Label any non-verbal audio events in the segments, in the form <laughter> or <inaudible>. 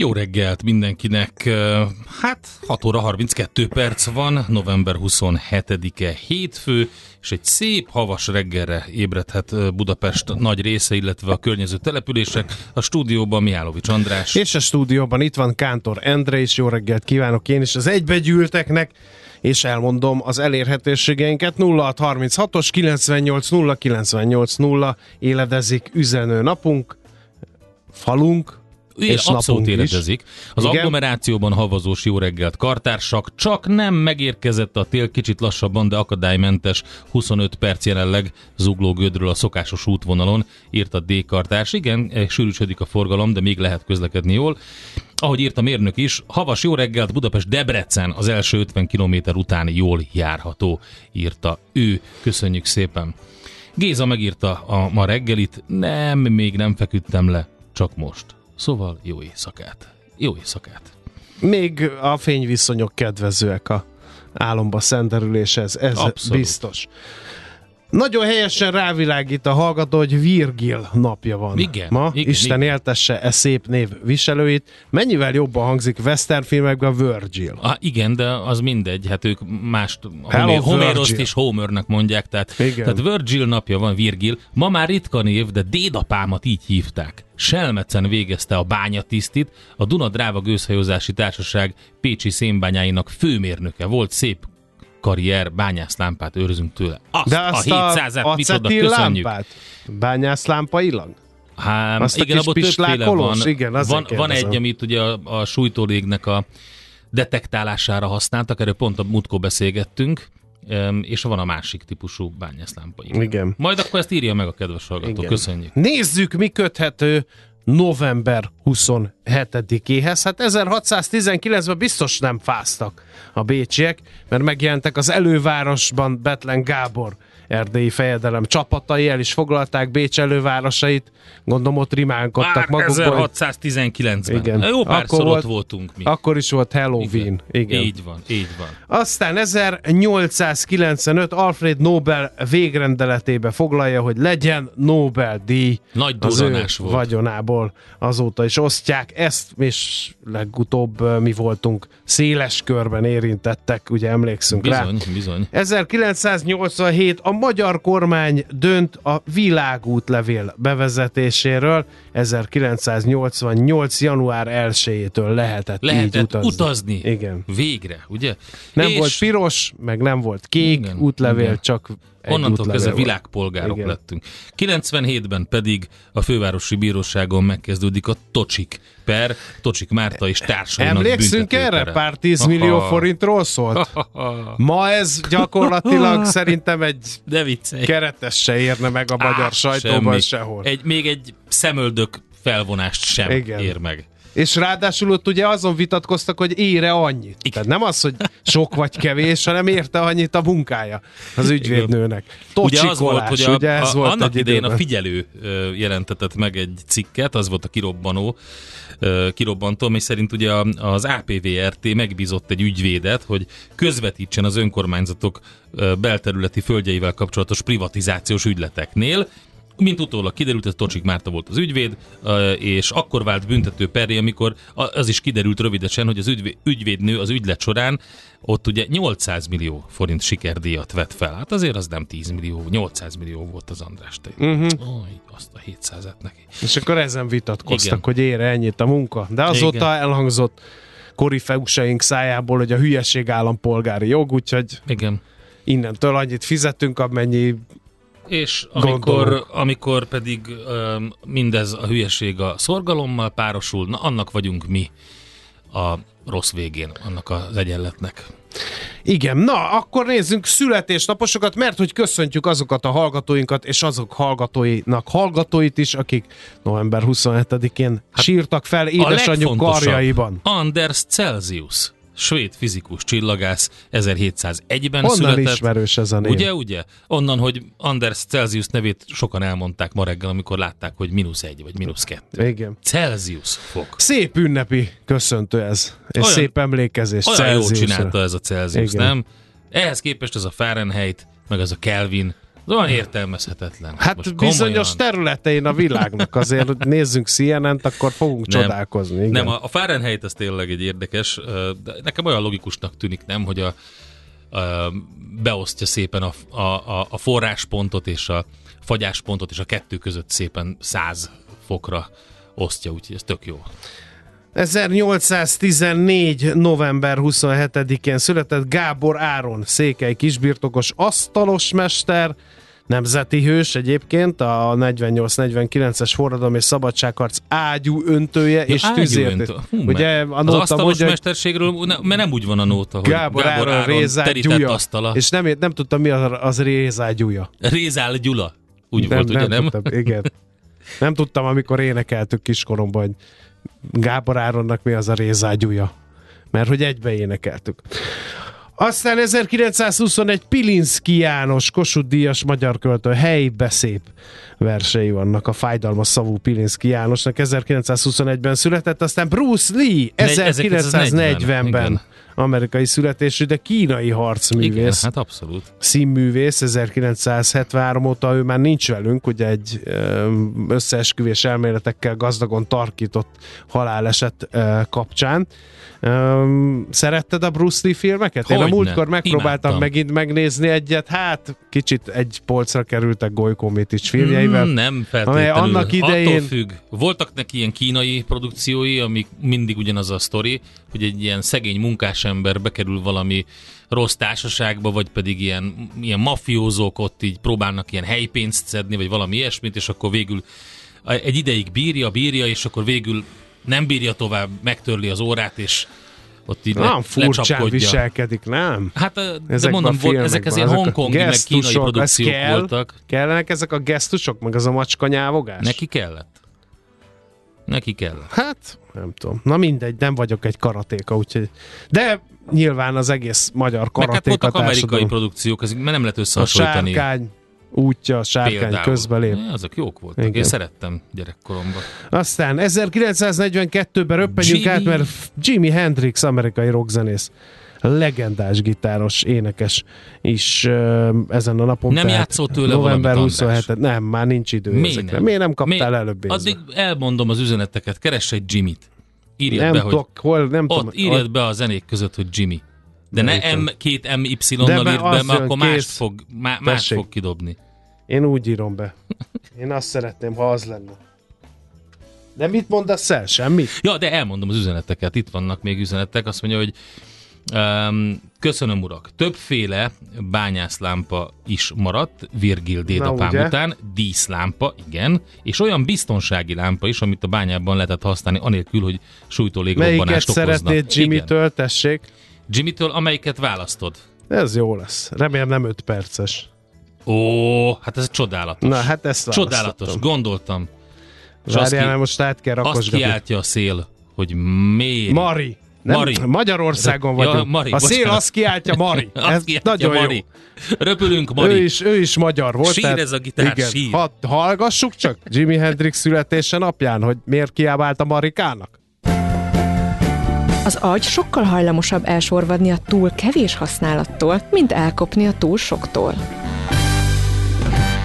Jó reggelt mindenkinek! Hát 6 óra 32 perc van, november 27-e hétfő, és egy szép havas reggelre ébredhet Budapest nagy része, illetve a környező települések. A stúdióban Mihálovics András. És a stúdióban itt van Kántor Endre is, jó reggelt kívánok én is az egybegyűlteknek, és elmondom az elérhetőségeinket 0636-os 98 0 98 0 éledezik üzenő napunk, falunk, és abszolút éredezik. Az Igen. agglomerációban havazós jó reggelt kartársak, csak nem megérkezett a tél kicsit lassabban, de akadálymentes 25 perc jelenleg Zugló Gödről a szokásos útvonalon, írt a D-kartárs. Igen, eh, sűrűsödik a forgalom, de még lehet közlekedni jól. Ahogy írt a mérnök is, havas jó reggelt Budapest-Debrecen az első 50 km után jól járható, írta ő. Köszönjük szépen. Géza megírta a ma reggelit, nem, még nem feküdtem le, csak most. Szóval jó éjszakát. Jó éjszakát. Még a fényviszonyok kedvezőek a álomba szenderüléshez, ez Abszolút. biztos. Nagyon helyesen rávilágít a hallgató, hogy Virgil napja van Igen, ma. igen, Isten igen. éltesse e szép név viselőit. Mennyivel jobban hangzik western filmekben Virgil? Ah, igen, de az mindegy, hát ők mást, Hello, Homéroszt is Homernek mondják, tehát, Igen. tehát Virgil napja van, Virgil. Ma már ritka név, de dédapámat így hívták. Selmecen végezte a bányatisztit, a Duna Dráva Gőzhajózási Társaság Pécsi szénbányáinak főmérnöke volt, szép karrier, bányászlámpát őrzünk tőle. Azt, De azt a a, 700-et mit oda köszönjük. lámpát? Bányászlámpa illag? Hát, Azt a igen, kis abban többféle van. Igen, van, van egy, amit ugye a, a sújtólégnek a detektálására használtak, erről pont a múltkor beszélgettünk, és van a másik típusú bányászlámpa. Igen. Majd akkor ezt írja meg a kedves hallgató. Igen. Köszönjük. Nézzük, mi köthető november 27-éhez. Hát 1619-ben biztos nem fáztak a bécsiek, mert megjelentek az elővárosban Betlen Gábor erdélyi fejedelem csapatai, el is foglalták Bécs elővárosait, gondolom ott rimánkodtak Már magukból. 1619-ben. Igen. Jó párszor Akkor ott volt- voltunk mi. Akkor is volt Halloween. Igen. Igen. Így van, így van. Aztán 1895 Alfred Nobel végrendeletébe foglalja, hogy legyen Nobel-díj Nagy az ő volt. vagyonából. Azóta is osztják ezt, és legutóbb mi voltunk széles körben érintettek, ugye emlékszünk rá. Bizony, bizony. 1987 a magyar kormány dönt a világútlevél bevezetéséről. 1988. január 1-től lehetett, Lehetett így utazni. utazni. Igen. Végre, ugye? Nem És volt piros, meg nem volt kék Igen, útlevél, igen. csak Onnantól kezdve világpolgárok Igen. lettünk. 97-ben pedig a fővárosi bíróságon megkezdődik a Tocsik per, Tocsik Márta és társainak Emlékszünk erre? Pár 10 millió Aha. forintról szólt? <laughs> Ma ez gyakorlatilag <laughs> szerintem egy De viccelj. keretes se érne meg a magyar Á, sajtóban semmi. sehol. Egy, még egy szemöldök felvonást sem Igen. ér meg. És ráadásul ott ugye azon vitatkoztak, hogy ére annyit. Igen. Tehát nem az, hogy sok vagy kevés, hanem érte annyit a munkája az ügyvédnőnek. Ugye az volt, Tocsikolás, hogy a, ugye ez a, volt annak egy idején a figyelő jelentetett meg egy cikket, az volt a kirobbanó, ö, kirobbantó, mi szerint ugye az APVRT megbízott egy ügyvédet, hogy közvetítsen az önkormányzatok belterületi földjeivel kapcsolatos privatizációs ügyleteknél, mint utólag kiderült, ez Tocsik Márta volt az ügyvéd, és akkor vált büntető perré, amikor az is kiderült rövidesen, hogy az ügyvé- ügyvédnő az ügylet során ott ugye 800 millió forint sikerdíjat vett fel. Hát azért az nem 10 millió, 800 millió volt az András. Uh-huh. Oly, azt a 700-et neki. És akkor ezen vitatkoztak, Igen. hogy ére ennyit a munka. De azóta Igen. elhangzott korifeusaink szájából, hogy a hülyeség állampolgári jog, úgyhogy Igen. innentől annyit fizetünk, amennyi És amikor, Gondolok. amikor pedig öm, mindez a hülyeség a szorgalommal párosul, na annak vagyunk mi a rossz végén, annak az egyenletnek. Igen, na, akkor nézzünk születésnaposokat, mert hogy köszöntjük azokat a hallgatóinkat, és azok hallgatóinak hallgatóit is, akik november 27-én hát sírtak fel édesanyjuk karjaiban. Anders Celsius, svéd fizikus csillagász, 1701-ben Honnan született. ismerős ez a név? Ugye, ugye? Onnan, hogy Anders Celsius nevét sokan elmondták ma reggel, amikor látták, hogy mínusz egy vagy mínusz kettő. Igen. Celsius fok. Szép ünnepi köszöntő ez, és Olyan- szép emlékezés. Olyan jól Celsiusra. csinálta ez a Celsius, Igen. nem? Ehhez képest ez a Fahrenheit, meg ez a Kelvin, az olyan értelmezhetetlen. Hát Most bizonyos komolyan. területein a világnak azért nézzünk CNN-t, akkor fogunk Nem. csodálkozni. Igen. Nem, a, Fahrenheit az tényleg egy érdekes, de nekem olyan logikusnak tűnik, nem, hogy a, a beosztja szépen a, a, a, forráspontot és a fagyáspontot, és a kettő között szépen 100 fokra osztja, úgyhogy ez tök jó. 1814. november 27-én született Gábor Áron, székely kisbirtokos asztalosmester, nemzeti hős egyébként, a 48-49-es forradalom és szabadságharc ágyú öntője és tűzért. öntő. Hú, Ugye a az nóta asztalos mondja, mesterségről, ne, mert nem úgy van a nóta, hogy Gábor, Gábor Áron, terített Gyuja, asztala. és nem, nem tudtam mi az, az Rézár Gyuja. Rézál Gyula. Úgy volt, ugye nem? Tudtam, igen. <laughs> Nem tudtam, amikor énekeltük kiskoromban, hogy Gábor Áronnak mi az a rézágyúja. Mert hogy egybe énekeltük. Aztán 1921 Pilinszki János, Kossuth Díjas magyar költő, helybe szép versei vannak a fájdalmas szavú Pilinszki Jánosnak. 1921-ben született, aztán Bruce Lee Negy- 1940-ben igen. amerikai születésű, de kínai harcművész Igen, hát abszolút. színművész, 1973 óta ő már nincs velünk, ugye egy összeesküvés elméletekkel gazdagon tarkított haláleset kapcsán. Szeretted a Bruce Lee filmeket? Én a Hogyne, múltkor megpróbáltam imádtam. megint megnézni egyet, hát kicsit egy polcra kerültek Golyko Mitics filmjeivel. Mm, nem feltétlenül. annak idején- Attól függ. Voltak neki ilyen kínai produkciói, amik mindig ugyanaz a sztori, hogy egy ilyen szegény munkásember bekerül valami rossz társaságba, vagy pedig ilyen, ilyen mafiózók ott így próbálnak ilyen helypénzt szedni, vagy valami ilyesmit, és akkor végül egy ideig bírja, bírja, és akkor végül nem bírja tovább, megtörli az órát, és ott így Nem le, furcsán viselkedik, nem? Hát, de mondom, a volt, ezek a hongkongi, meg kínai produkciók kell? voltak. Kellenek ezek a gesztusok, meg az a macska nyávogás? Neki kellett. Neki kellett. Hát, nem tudom. Na mindegy, nem vagyok egy karatéka, úgyhogy... De nyilván az egész magyar Meg hát karatéka voltak amerikai produkciók, ezek nem lehet A összehasonlítani. sárkány útja, a sárkány Például. közbelép. Ja, azok jók voltak. Igen. Én szerettem gyerekkoromban. Aztán 1942-ben röppenjünk Jimi. át, mert Jimi Hendrix, amerikai rockzenész, legendás gitáros, énekes is uh, ezen a napon. Nem játszol tőle November valamit, András? 27 Nem, már nincs idő Miért ezekre. nem? Miért nem kaptál Mi- előbb? Addig elmondom az üzeneteket. Keress egy Jimmy-t. Írjad nem be, hogy tudok, hol, nem ott tudom. írjad be a zenék között, hogy Jimmy. De ne. M, két M, Y-nal írd be, mert akkor más fog, má, más Tessék. fog kidobni. Én úgy írom be. Én azt szeretném, ha az lenne. De mit mondasz el? Semmit? Ja, de elmondom az üzeneteket. Itt vannak még üzenetek. Azt mondja, hogy um, köszönöm urak. Többféle bányászlámpa is maradt Virgil dédapám ugye? után. Díszlámpa, igen. És olyan biztonsági lámpa is, amit a bányában lehetett használni, anélkül, hogy sújtó Melyiket légrobbanást okozna. szeretnéd. Jimmy-től, tessék? Jimmy-től, amelyiket választod. Ez jó lesz. Remélem nem 5 perces. Ó, hát ez csodálatos. Na, hát ezt Csodálatos, gondoltam. És azt, Várjál, mert most át kell azt rakosgatni. kiáltja a szél, hogy Méri. Mari. Nem, Mari. Magyarországon Ja, vagyunk. Mari, a szél bocsánat. azt kiáltja Mari. <laughs> Azt Ez kiáltja nagyon Mari. jó. Röpülünk, Mari. Ő is, ő is magyar volt. Sír tehát- ez a gitár, igen. sír. Ha, hallgassuk csak Jimi Hendrix születése napján, hogy miért kiabált a Marikának. Az agy sokkal hajlamosabb elsorvadni a túl kevés használattól, mint elkopni a túl soktól.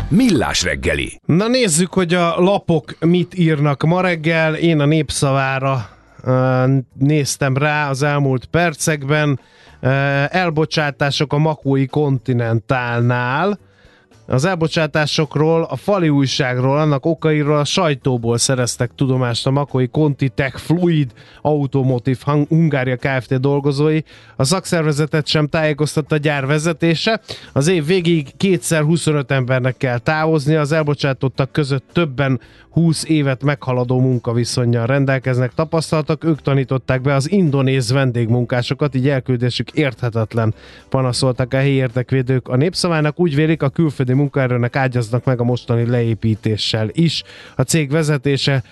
Millás reggeli. Na nézzük, hogy a lapok mit írnak ma reggel. Én a népszavára uh, néztem rá az elmúlt percekben. Uh, elbocsátások a Makói kontinentálnál. Az elbocsátásokról, a fali újságról, annak okairól a sajtóból szereztek tudomást a Makói Contitech Fluid Automotive Hung- Hungária Kft. dolgozói. A szakszervezetet sem tájékoztatta a gyár vezetése. Az év végig kétszer 25 embernek kell távozni, az elbocsátottak között többen 20 évet meghaladó munkaviszonyjal rendelkeznek, tapasztaltak, ők tanították be az indonéz vendégmunkásokat, így elküldésük érthetetlen, panaszoltak a helyi érdekvédők. A népszavának úgy vélik, a külföldi munkaerőnek ágyaznak meg a mostani leépítéssel is. A cég vezetése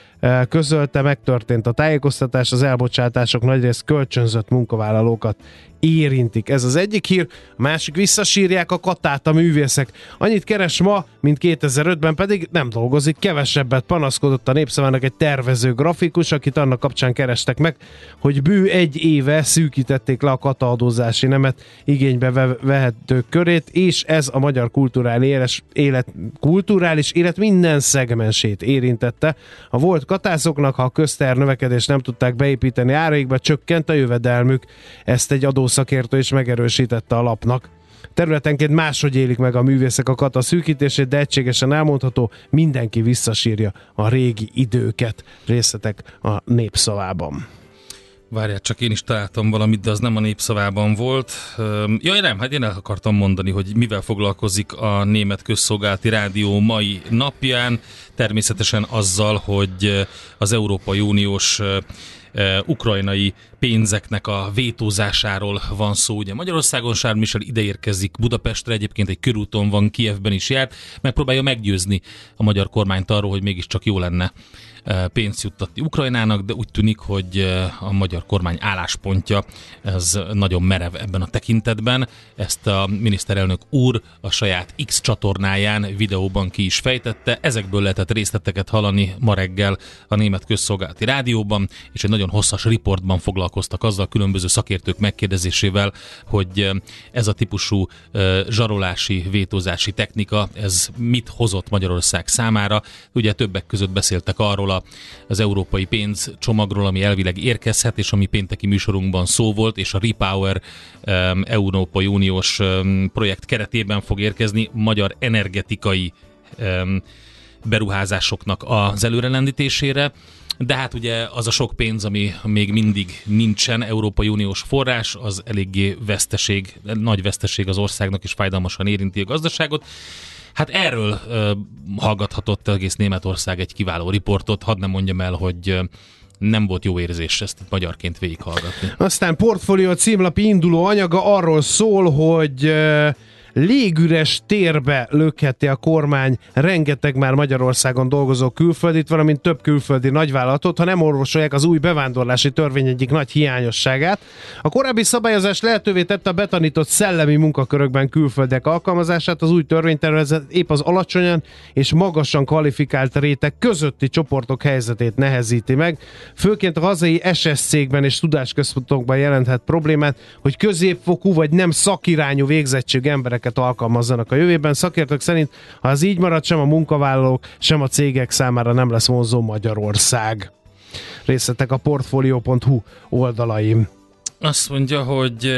közölte, megtörtént a tájékoztatás, az elbocsátások nagyrészt kölcsönzött munkavállalókat érintik. Ez az egyik hír, a másik visszasírják a katát a művészek. Annyit keres ma, mint 2005-ben, pedig nem dolgozik, kevesebbet panaszkodott a népszavának egy tervező grafikus, akit annak kapcsán kerestek meg, hogy bő egy éve szűkítették le a kataadózási nemet igénybe ve- vehetők körét, és ez a magyar kulturális élet, kulturális élet minden szegmensét érintette. A volt katázoknak, ha a közter növekedést nem tudták beépíteni áraikba, csökkent a jövedelmük. Ezt egy adószakértő is megerősítette a lapnak. Területenként máshogy élik meg a művészek a kata szűkítését, de egységesen elmondható, mindenki visszasírja a régi időket. Részletek a népszavában. Várjál, csak én is találtam valamit, de az nem a népszavában volt. Jaj, nem, hát én el akartam mondani, hogy mivel foglalkozik a Német Közszolgálati Rádió mai napján. Természetesen azzal, hogy az Európai Uniós ukrajnai pénzeknek a vétózásáról van szó. Ugye Magyarországon Charles Michel ide érkezik Budapestre, egyébként egy körúton van, Kievben is járt, megpróbálja meggyőzni a magyar kormányt arról, hogy mégiscsak jó lenne pénzt juttatni Ukrajnának, de úgy tűnik, hogy a magyar kormány álláspontja ez nagyon merev ebben a tekintetben. Ezt a miniszterelnök úr a saját X csatornáján videóban ki is fejtette. Ezekből lehetett részleteket hallani ma reggel a Német Közszolgálati Rádióban, és egy nagyon hosszas riportban foglalkoztak azzal különböző szakértők megkérdezésével, hogy ez a típusú zsarolási, vétózási technika, ez mit hozott Magyarország számára. Ugye többek között beszéltek arról a, az európai pénzcsomagról, ami elvileg érkezhet, és ami pénteki műsorunkban szó volt, és a Repower um, Európai Uniós um, projekt keretében fog érkezni magyar energetikai um, beruházásoknak az előrelendítésére. De hát ugye az a sok pénz, ami még mindig nincsen Európai Uniós forrás, az eléggé veszteség, nagy veszteség az országnak, és fájdalmasan érinti a gazdaságot. Hát erről uh, hallgathatott egész Németország egy kiváló riportot, hadd nem mondjam el, hogy nem volt jó érzés ezt magyarként végighallgatni. Aztán portfólió címlapi induló anyaga arról szól, hogy eh, légüres térbe lökheti a kormány rengeteg már Magyarországon dolgozó külföldit, valamint több külföldi nagyvállalatot, ha nem orvosolják az új bevándorlási törvény egyik nagy hiányosságát. A korábbi szabályozás lehetővé tette a betanított szellemi munkakörökben külföldek alkalmazását, az új törvénytervezet épp az alacsonyan és magasan kvalifikált réteg közötti csoportok helyzetét nehezíti meg. Főként a hazai SS cégben és tudásközpontokban jelenthet problémát, hogy középfokú vagy nem szakirányú végzettség embereket alkalmazzanak a jövőben. Szakértők szerint, ha az így marad, sem a munkavállalók, sem a cégek számára nem lesz vonzó Magyarország. Részletek a portfolio.hu oldalaim. Azt mondja, hogy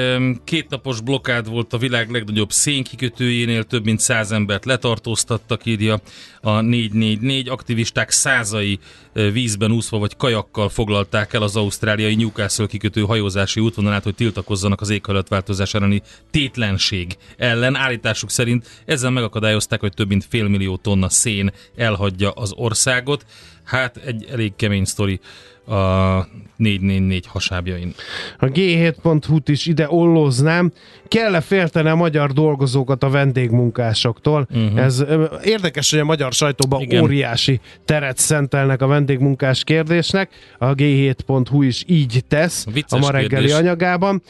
kétnapos blokád volt a világ legnagyobb szénkikötőjénél, több mint száz embert letartóztattak, írja a 444. Aktivisták százai vízben úszva vagy kajakkal foglalták el az ausztráliai Newcastle kikötő hajózási útvonalát, hogy tiltakozzanak az éghajlatváltozás elleni tétlenség ellen. Állításuk szerint ezzel megakadályozták, hogy több mint fél millió tonna szén elhagyja az országot. Hát egy elég kemény sztori a 444 hasábjain. A G7.hu-t is ide olloznám. Kell-e félteni a magyar dolgozókat a vendégmunkásoktól? Uh-huh. Ez érdekes, hogy a magyar sajtóban Igen. óriási teret szentelnek a vendégmunkás kérdésnek. A G7.hu is így tesz Vicces a ma reggeli kérdés. anyagában.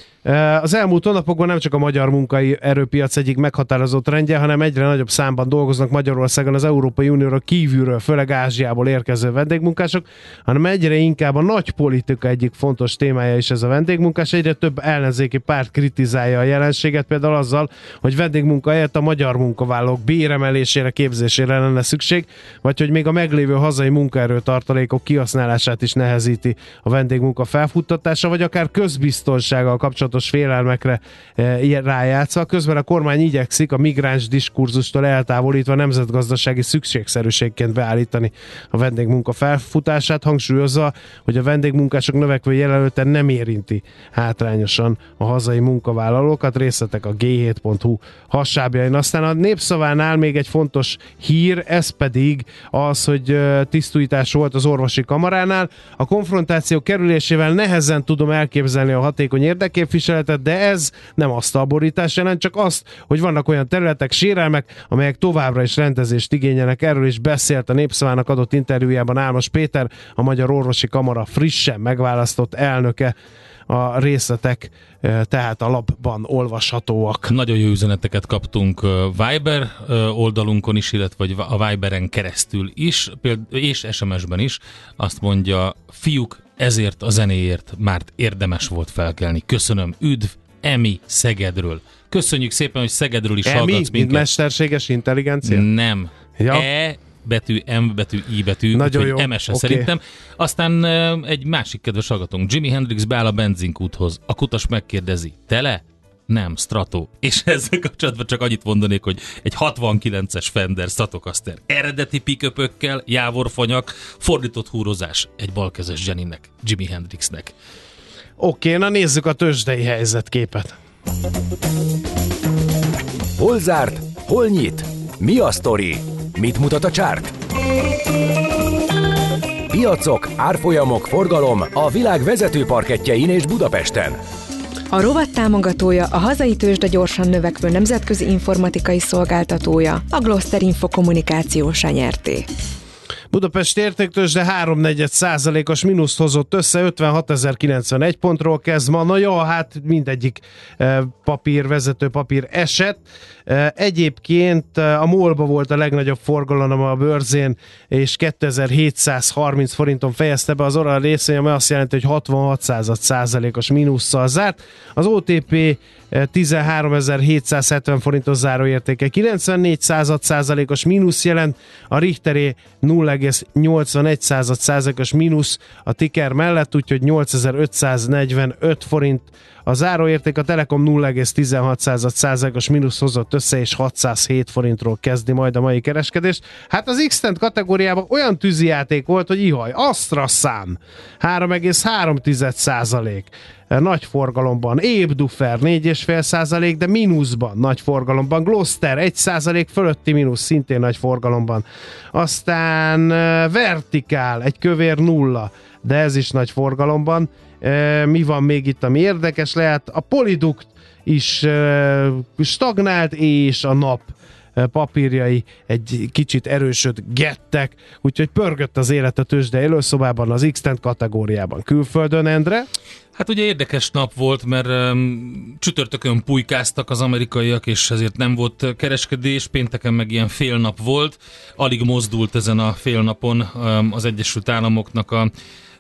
Az elmúlt hónapokban nem csak a magyar munkai erőpiac egyik meghatározó trendje, hanem egyre nagyobb számban dolgoznak Magyarországon az Európai Unióra kívülről, főleg Ázsiából érkező vendégmunkások, hanem egyre inkább a nagy politika egyik fontos témája is ez a vendégmunkás. Egyre több ellenzéki párt kritizálja a jelenséget, például azzal, hogy vendégmunka helyett a magyar munkavállalók béremelésére, képzésére lenne szükség, vagy hogy még a meglévő hazai munkaerő tartalékok kihasználását is nehezíti a vendégmunka felfuttatása, vagy akár közbiztonsággal kapcsolatos félelmekre e, rájátszva. Közben a kormány igyekszik a migráns diskurzustól eltávolítva nemzetgazdasági szükségszerűségként beállítani a vendégmunka felfutását, hangsúlyozza, hogy a vendégmunkások növekvő jelenléte nem érinti hátrányosan a hazai munkavállalókat. Részletek a g7.hu hasábjain. Aztán a népszavánál még egy fontos hír, ez pedig az, hogy tisztújítás volt az orvosi kamaránál. A konfrontáció kerülésével nehezen tudom elképzelni a hatékony érdekképviseletet, de ez nem asztalborítás jelent, csak azt, hogy vannak olyan területek, sérelmek, amelyek továbbra is rendezést igényelnek. Erről is beszélt a Népszavának adott interjújában Álmos Péter, a Magyar Orvosi Kamara frissen megválasztott elnöke. A részletek eh, tehát a lapban olvashatóak. Nagyon jó üzeneteket kaptunk Viber oldalunkon is, illetve a Viberen keresztül is, és SMS-ben is. Azt mondja, fiúk, ezért a zenéért már érdemes volt felkelni. Köszönöm, üdv, Emi Szegedről. Köszönjük szépen, hogy Szegedről is Emi, hallgatsz mint minket. mesterséges intelligencia? Nem. Ja. E betű, M betű, I betű, Nagyon jó, MS-e oké. szerintem. Aztán egy másik kedves hallgatónk, Jimi Hendrix beáll a benzinkúthoz. A kutas megkérdezi, tele? Nem, Strato. És <laughs> ezzel kapcsolatban csak annyit mondanék, hogy egy 69-es Fender Stratocaster eredeti piköpökkel, jávorfanyak, fordított húrozás egy balkezes Jennynek, Jimi Hendrixnek. Oké, na nézzük a tőzsdei helyzetképet. Hol zárt? Hol nyit? Mi a sztori? Mit mutat a csárt? Piacok, árfolyamok, forgalom a világ vezető parketjein és Budapesten. A rovat támogatója a hazai tőzsde gyorsan növekvő nemzetközi informatikai szolgáltatója, a Gloster Info kommunikációsa nyerté. Budapest értéktőzsde 3,4 százalékos mínuszt hozott össze, 56.091 pontról kezd ma. Na jó, hát mindegyik eh, papír, vezető papír esett. Eh, Egyébként eh, a MOL-ba volt a legnagyobb forgalom a bőrzén, és 2730 forinton fejezte be az oral részvény, ami azt jelenti, hogy 66 század százalékos mínusszal zárt. Az OTP eh, 13.770 forintos záróértéke 94 század százalékos mínusz jelent, a Richteré 0,81 század százalékos mínusz a ticker mellett, úgyhogy 8545 forint a záróérték, a Telekom 0,16 század százalékos mínusz hozott össze, és 607 forintról kezdi majd a mai kereskedést. Hát az x kategóriában olyan tűzijáték volt, hogy ihaj, Astra szám 3,3 százalék nagy forgalomban, Ébdufer 4,5 százalék, de mínuszban nagy forgalomban, Gloster 1 százalék fölötti mínusz, szintén nagy forgalomban. Aztán eh, Vertikál, egy kövér nulla, de ez is nagy forgalomban. Mi van még itt, ami érdekes lehet? A Polidukt is stagnált, és a nap papírjai egy kicsit erősödgettek, úgyhogy pörgött az élet a tőzsde előszobában, az x kategóriában. Külföldön, Endre? Hát ugye érdekes nap volt, mert um, csütörtökön pulykáztak az amerikaiak, és ezért nem volt kereskedés, pénteken meg ilyen fél nap volt, alig mozdult ezen a fél napon um, az Egyesült Államoknak a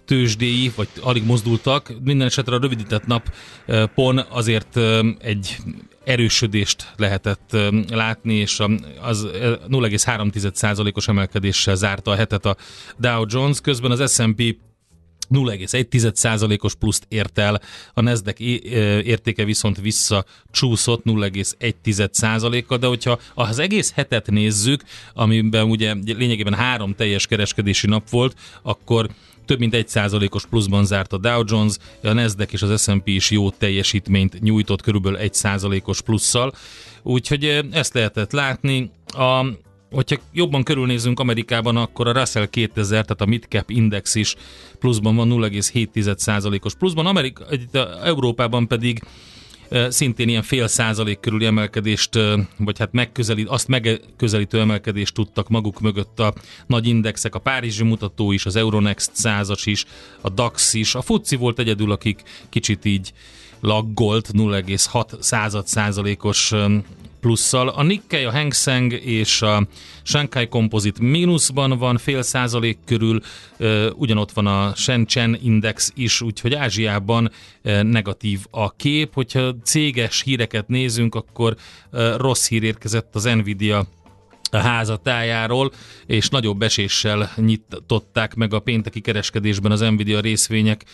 tőzsdéi, vagy alig mozdultak. Minden esetre a rövidített napon azért um, egy erősödést lehetett um, látni, és az eh, 0,3%-os emelkedéssel zárta a hetet a Dow Jones, közben az S&P 0,1%-os pluszt ért el, a Nasdaq értéke viszont visszacsúszott 0,1%-kal, de hogyha az egész hetet nézzük, amiben ugye lényegében három teljes kereskedési nap volt, akkor több mint 1%-os pluszban zárt a Dow Jones, a Nasdaq és az S&P is jó teljesítményt nyújtott körülbelül 1%-os plusszal, úgyhogy ö, ezt lehetett látni. A hogyha jobban körülnézünk Amerikában, akkor a Russell 2000, tehát a Midcap Index is pluszban van 0,7%-os pluszban, Amerika, Európában pedig szintén ilyen fél százalék körüli emelkedést, vagy hát megközelít, azt megközelítő emelkedést tudtak maguk mögött a nagy indexek, a Párizsi mutató is, az Euronext százas is, a DAX is, a FUCI volt egyedül, akik kicsit így laggolt 0,6 század százalékos plusszal. A Nikkei, a Hang Seng és a Shanghai Composite mínuszban van, fél százalék körül, ugyanott van a Shenzhen Index is, úgyhogy Ázsiában negatív a kép. Hogyha céges híreket nézünk, akkor rossz hír érkezett az Nvidia a házatájáról, és nagyobb eséssel nyitották meg a pénteki kereskedésben az Nvidia részvények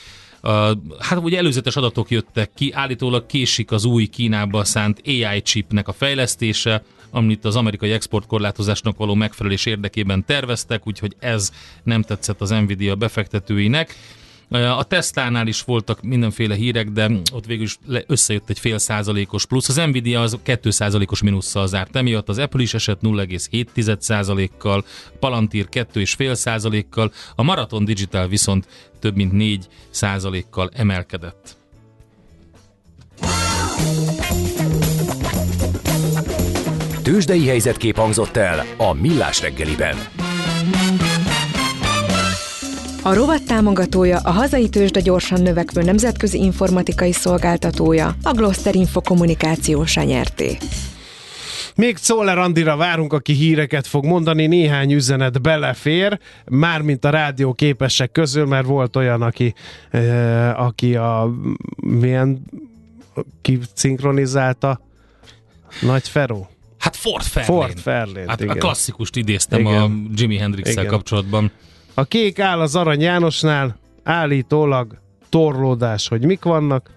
hát ugye előzetes adatok jöttek ki, állítólag késik az új Kínába szánt AI chipnek a fejlesztése, amit az amerikai exportkorlátozásnak való megfelelés érdekében terveztek, úgyhogy ez nem tetszett az Nvidia befektetőinek. A Tesla-nál is voltak mindenféle hírek, de ott végül is összejött egy fél százalékos plusz. Az Nvidia az 2 százalékos mínusszal zárt emiatt, az Apple is esett 0,7 százalékkal, Palantir 2,5 százalékkal, a Marathon Digital viszont több mint 4 százalékkal emelkedett. Tőzsdei helyzetkép hangzott el a Millás reggeliben. A rovat támogatója a hazai tőzsde gyorsan növekvő nemzetközi informatikai szolgáltatója, a Gloster Info kommunikációsa nyerté. Még Czoller Andira várunk, aki híreket fog mondani, néhány üzenet belefér, mármint a rádió képesek közül, mert volt olyan, aki, eh, aki a milyen ki szinkronizálta Nagy Feró? Hát Ford Fairlane. Ford Fairlane, hát igen. A klasszikust idéztem Igen. a Jimi hendrix kapcsolatban. A kék áll az Arany Jánosnál, állítólag torlódás, hogy mik vannak.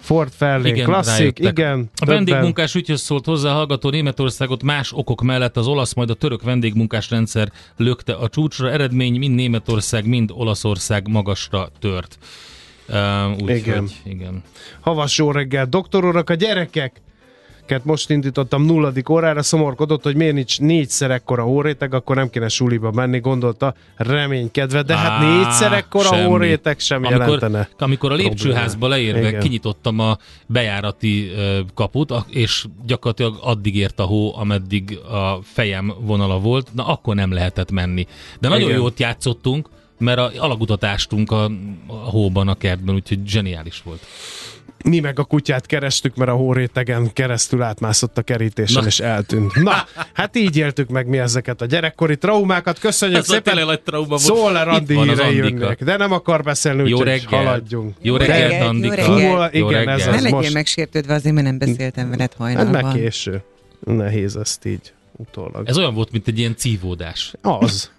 Ford Fairlane Igen, klasszik, rájöttek. igen. A vendégmunkás ügyhöz szólt hozzá a hallgató Németországot más okok mellett az olasz, majd a török vendégmunkás rendszer lökte a csúcsra. Eredmény mind Németország, mind Olaszország magasra tört. Uh, úgy, Igen. Hogy, igen. Havas jó reggel, doktor urak, a gyerekek! Most indítottam nulladik órára, szomorkodott, hogy miért nincs négyszer ekkora hóréteg, akkor nem kéne suliba menni, gondolta reménykedve, de hát Á, négyszer ekkora semmi. hóréteg sem amikor, jelentene. amikor a lépcsőházba leérve Igen. kinyitottam a bejárati kaput, és gyakorlatilag addig ért a hó, ameddig a fejem vonala volt, na akkor nem lehetett menni. De nagyon Igen. jót játszottunk, mert a alagutat ástunk a, a hóban, a kertben, úgyhogy zseniális volt. Mi meg a kutyát kerestük, mert a hórétegen keresztül átmászott a kerítésen, Na. és eltűnt. Na, hát így éltük meg mi ezeket a gyerekkori traumákat. Köszönjük Ez a szépen! nagy trauma volt. Szóla Itt Randi jönnek, de nem akar beszélni, Jó úgyhogy reggel. haladjunk. Jó reggelt, Andika. jó reggelt. Igen, reggelt. ez Ne az legyél most. megsértődve, azért mert nem beszéltem veled Hát hajnalban. meg késő. Nehéz ezt így utólag. Ez olyan volt, mint egy ilyen cívódás. Az.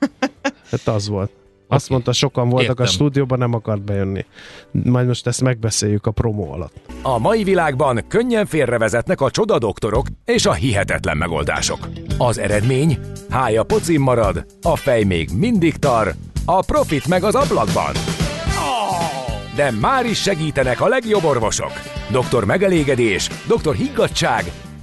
Hát az volt. Azt Oké. mondta, sokan voltak Értem. a stúdióban, nem akart bejönni. Majd most ezt megbeszéljük a promó alatt. A mai világban könnyen félrevezetnek a csoda doktorok és a hihetetlen megoldások. Az eredmény? Hája pocim marad, a fej még mindig tar, a profit meg az ablakban. De már is segítenek a legjobb orvosok. Doktor megelégedés, doktor higgadság,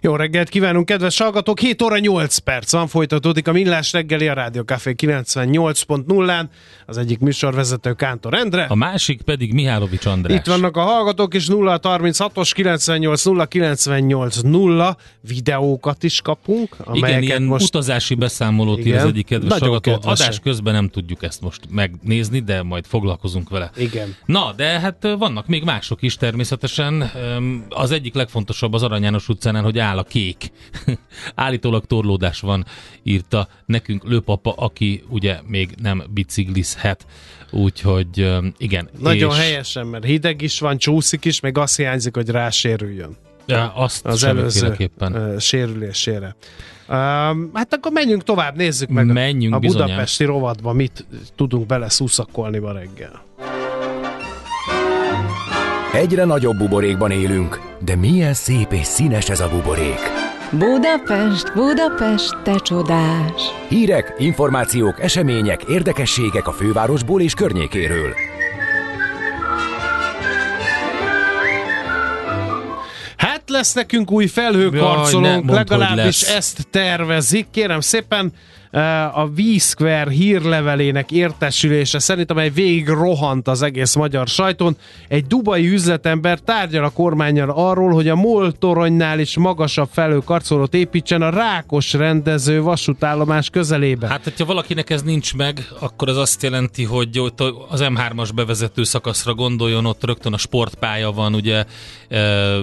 Jó reggelt kívánunk, kedves hallgatók! 7 óra 8 perc van, folytatódik a Millás reggeli a Rádió Café 98.0-án. Az egyik műsorvezető Kántor Endre. A másik pedig Mihálovics András. Itt vannak a hallgatók, és 0 36-os 98 0 98 0 videókat is kapunk, Igen, ilyen most utazási beszámolót ír az egyik kedves Nagyon hallgató. kedvesek. Adás közben nem tudjuk ezt most megnézni, de majd foglalkozunk vele. Igen. Na, de hát vannak még mások is természetesen. Az egyik legfontosabb legfontosabb az Arany János utcánál, hogy áll a kék. <laughs> Állítólag torlódás van, írta nekünk lőpapa, aki ugye még nem biciklizhet. Úgyhogy igen. Nagyon és helyesen, mert hideg is van, csúszik is, meg azt hiányzik, hogy rásérüljön Ja, azt az előző sérülésére. Um, hát akkor menjünk tovább, nézzük meg Menjünk a bizonyám. budapesti rovatba, mit tudunk bele szuszakolni ma reggel. Egyre nagyobb buborékban élünk, de milyen szép és színes ez a buborék. Budapest, Budapest, te csodás! Hírek, információk, események, érdekességek a fővárosból és környékéről. Hát lesz nekünk új Jaj, ne felhőkarcolónk, mondd, hogy legalábbis lesz. ezt tervezik. Kérem szépen, a V-Square hírlevelének értesülése szerint, amely végig rohant az egész magyar sajton, egy dubai üzletember tárgyal a kormányjal arról, hogy a MOL toronynál is magasabb felhőkarcolót építsen a Rákos rendező vasútállomás közelébe. Hát, hogyha valakinek ez nincs meg, akkor az azt jelenti, hogy az M3-as bevezető szakaszra gondoljon, ott rögtön a sportpálya van, ugye e, e,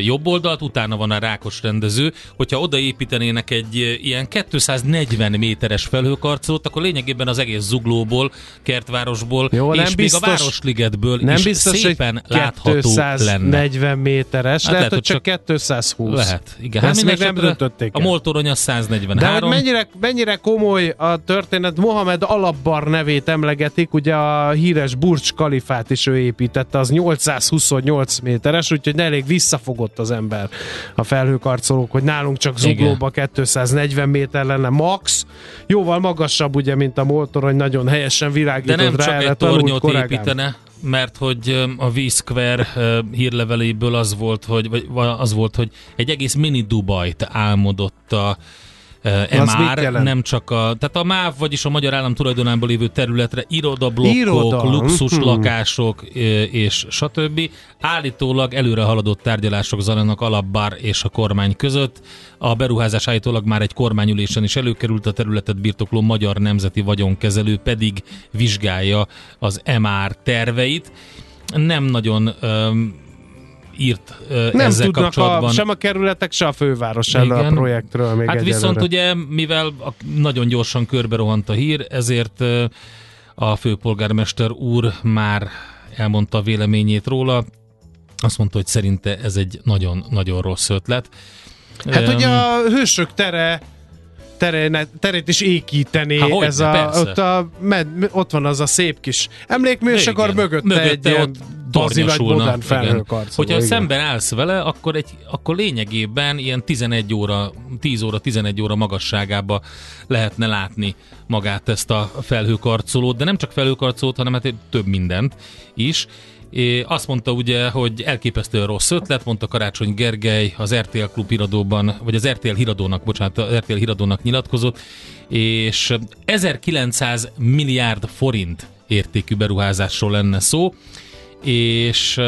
jobb oldalt, utána van a rákos rendező. Hogyha oda építenének egy ilyen 240 méteres felhőkarcolót, akkor lényegében az egész zuglóból, kertvárosból, Jó, és nem még biztos- a Városligetből nem is biztos, szépen hogy látható lenne. 240 méteres, Hát lehet, lehet, hogy csak 220. Lehet, igen. Ezt még nem döntötték A moltorony az De hogy 143. mennyire, mennyire komoly a történet, Mohamed Alabbar nevét emlegetik, ugye a híres Burj Kalifát is ő építette, az 828 méteres, úgyhogy elég visszafogott az ember a felhőkarcolók, hogy nálunk csak zuglóba 240 méter lenne max, jóval magasabb ugye, mint a motorony, nagyon helyesen De világított nem rá csak egy tornyot építene, mert hogy a V-Square hírleveléből az volt, hogy, vagy va- az volt, hogy egy egész mini Dubajt álmodott a ö, Az jelent? nem csak a, tehát a MÁV, vagyis a Magyar Állam tulajdonában lévő területre irodablokkok, Iroda, luxus mhm. lakások ö, és stb. Állítólag előre haladott tárgyalások zajlanak Alabbar és a kormány között. A beruházás állítólag már egy kormányülésen is előkerült, a területet birtokló Magyar Nemzeti Vagyonkezelő pedig vizsgálja az MR terveit. Nem nagyon öm, írt ö, Nem ezzel tudnak kapcsolatban. a, sem a kerületek, se a főváros erről a projektről még Hát egyelőre. viszont ugye, mivel a, nagyon gyorsan körbe rohant a hír, ezért ö, a főpolgármester úr már elmondta a véleményét róla. Azt mondta, hogy szerinte ez egy nagyon-nagyon rossz ötlet. Hát Öm, ugye a hősök tere terene, terét is ékítené Há, hogyne, ez a, persze. ott, a, med, ott van az a szép kis emlékmű, és akkor mögötte, Mögötte egy ott nagy tornyosulna, modern felhőkarcoló. Hogyha igen. szemben állsz vele, akkor, egy, akkor lényegében ilyen 11 óra, 10 óra, 11 óra magasságába lehetne látni magát ezt a felhőkarcolót, de nem csak felhőkarcolót, hanem hát több mindent is. É, azt mondta ugye, hogy elképesztően rossz ötlet, mondta Karácsony Gergely az RTL klub híradóban, vagy az RTL híradónak, bocsánat, az RTL híradónak nyilatkozott, és 1900 milliárd forint értékű beruházásról lenne szó, és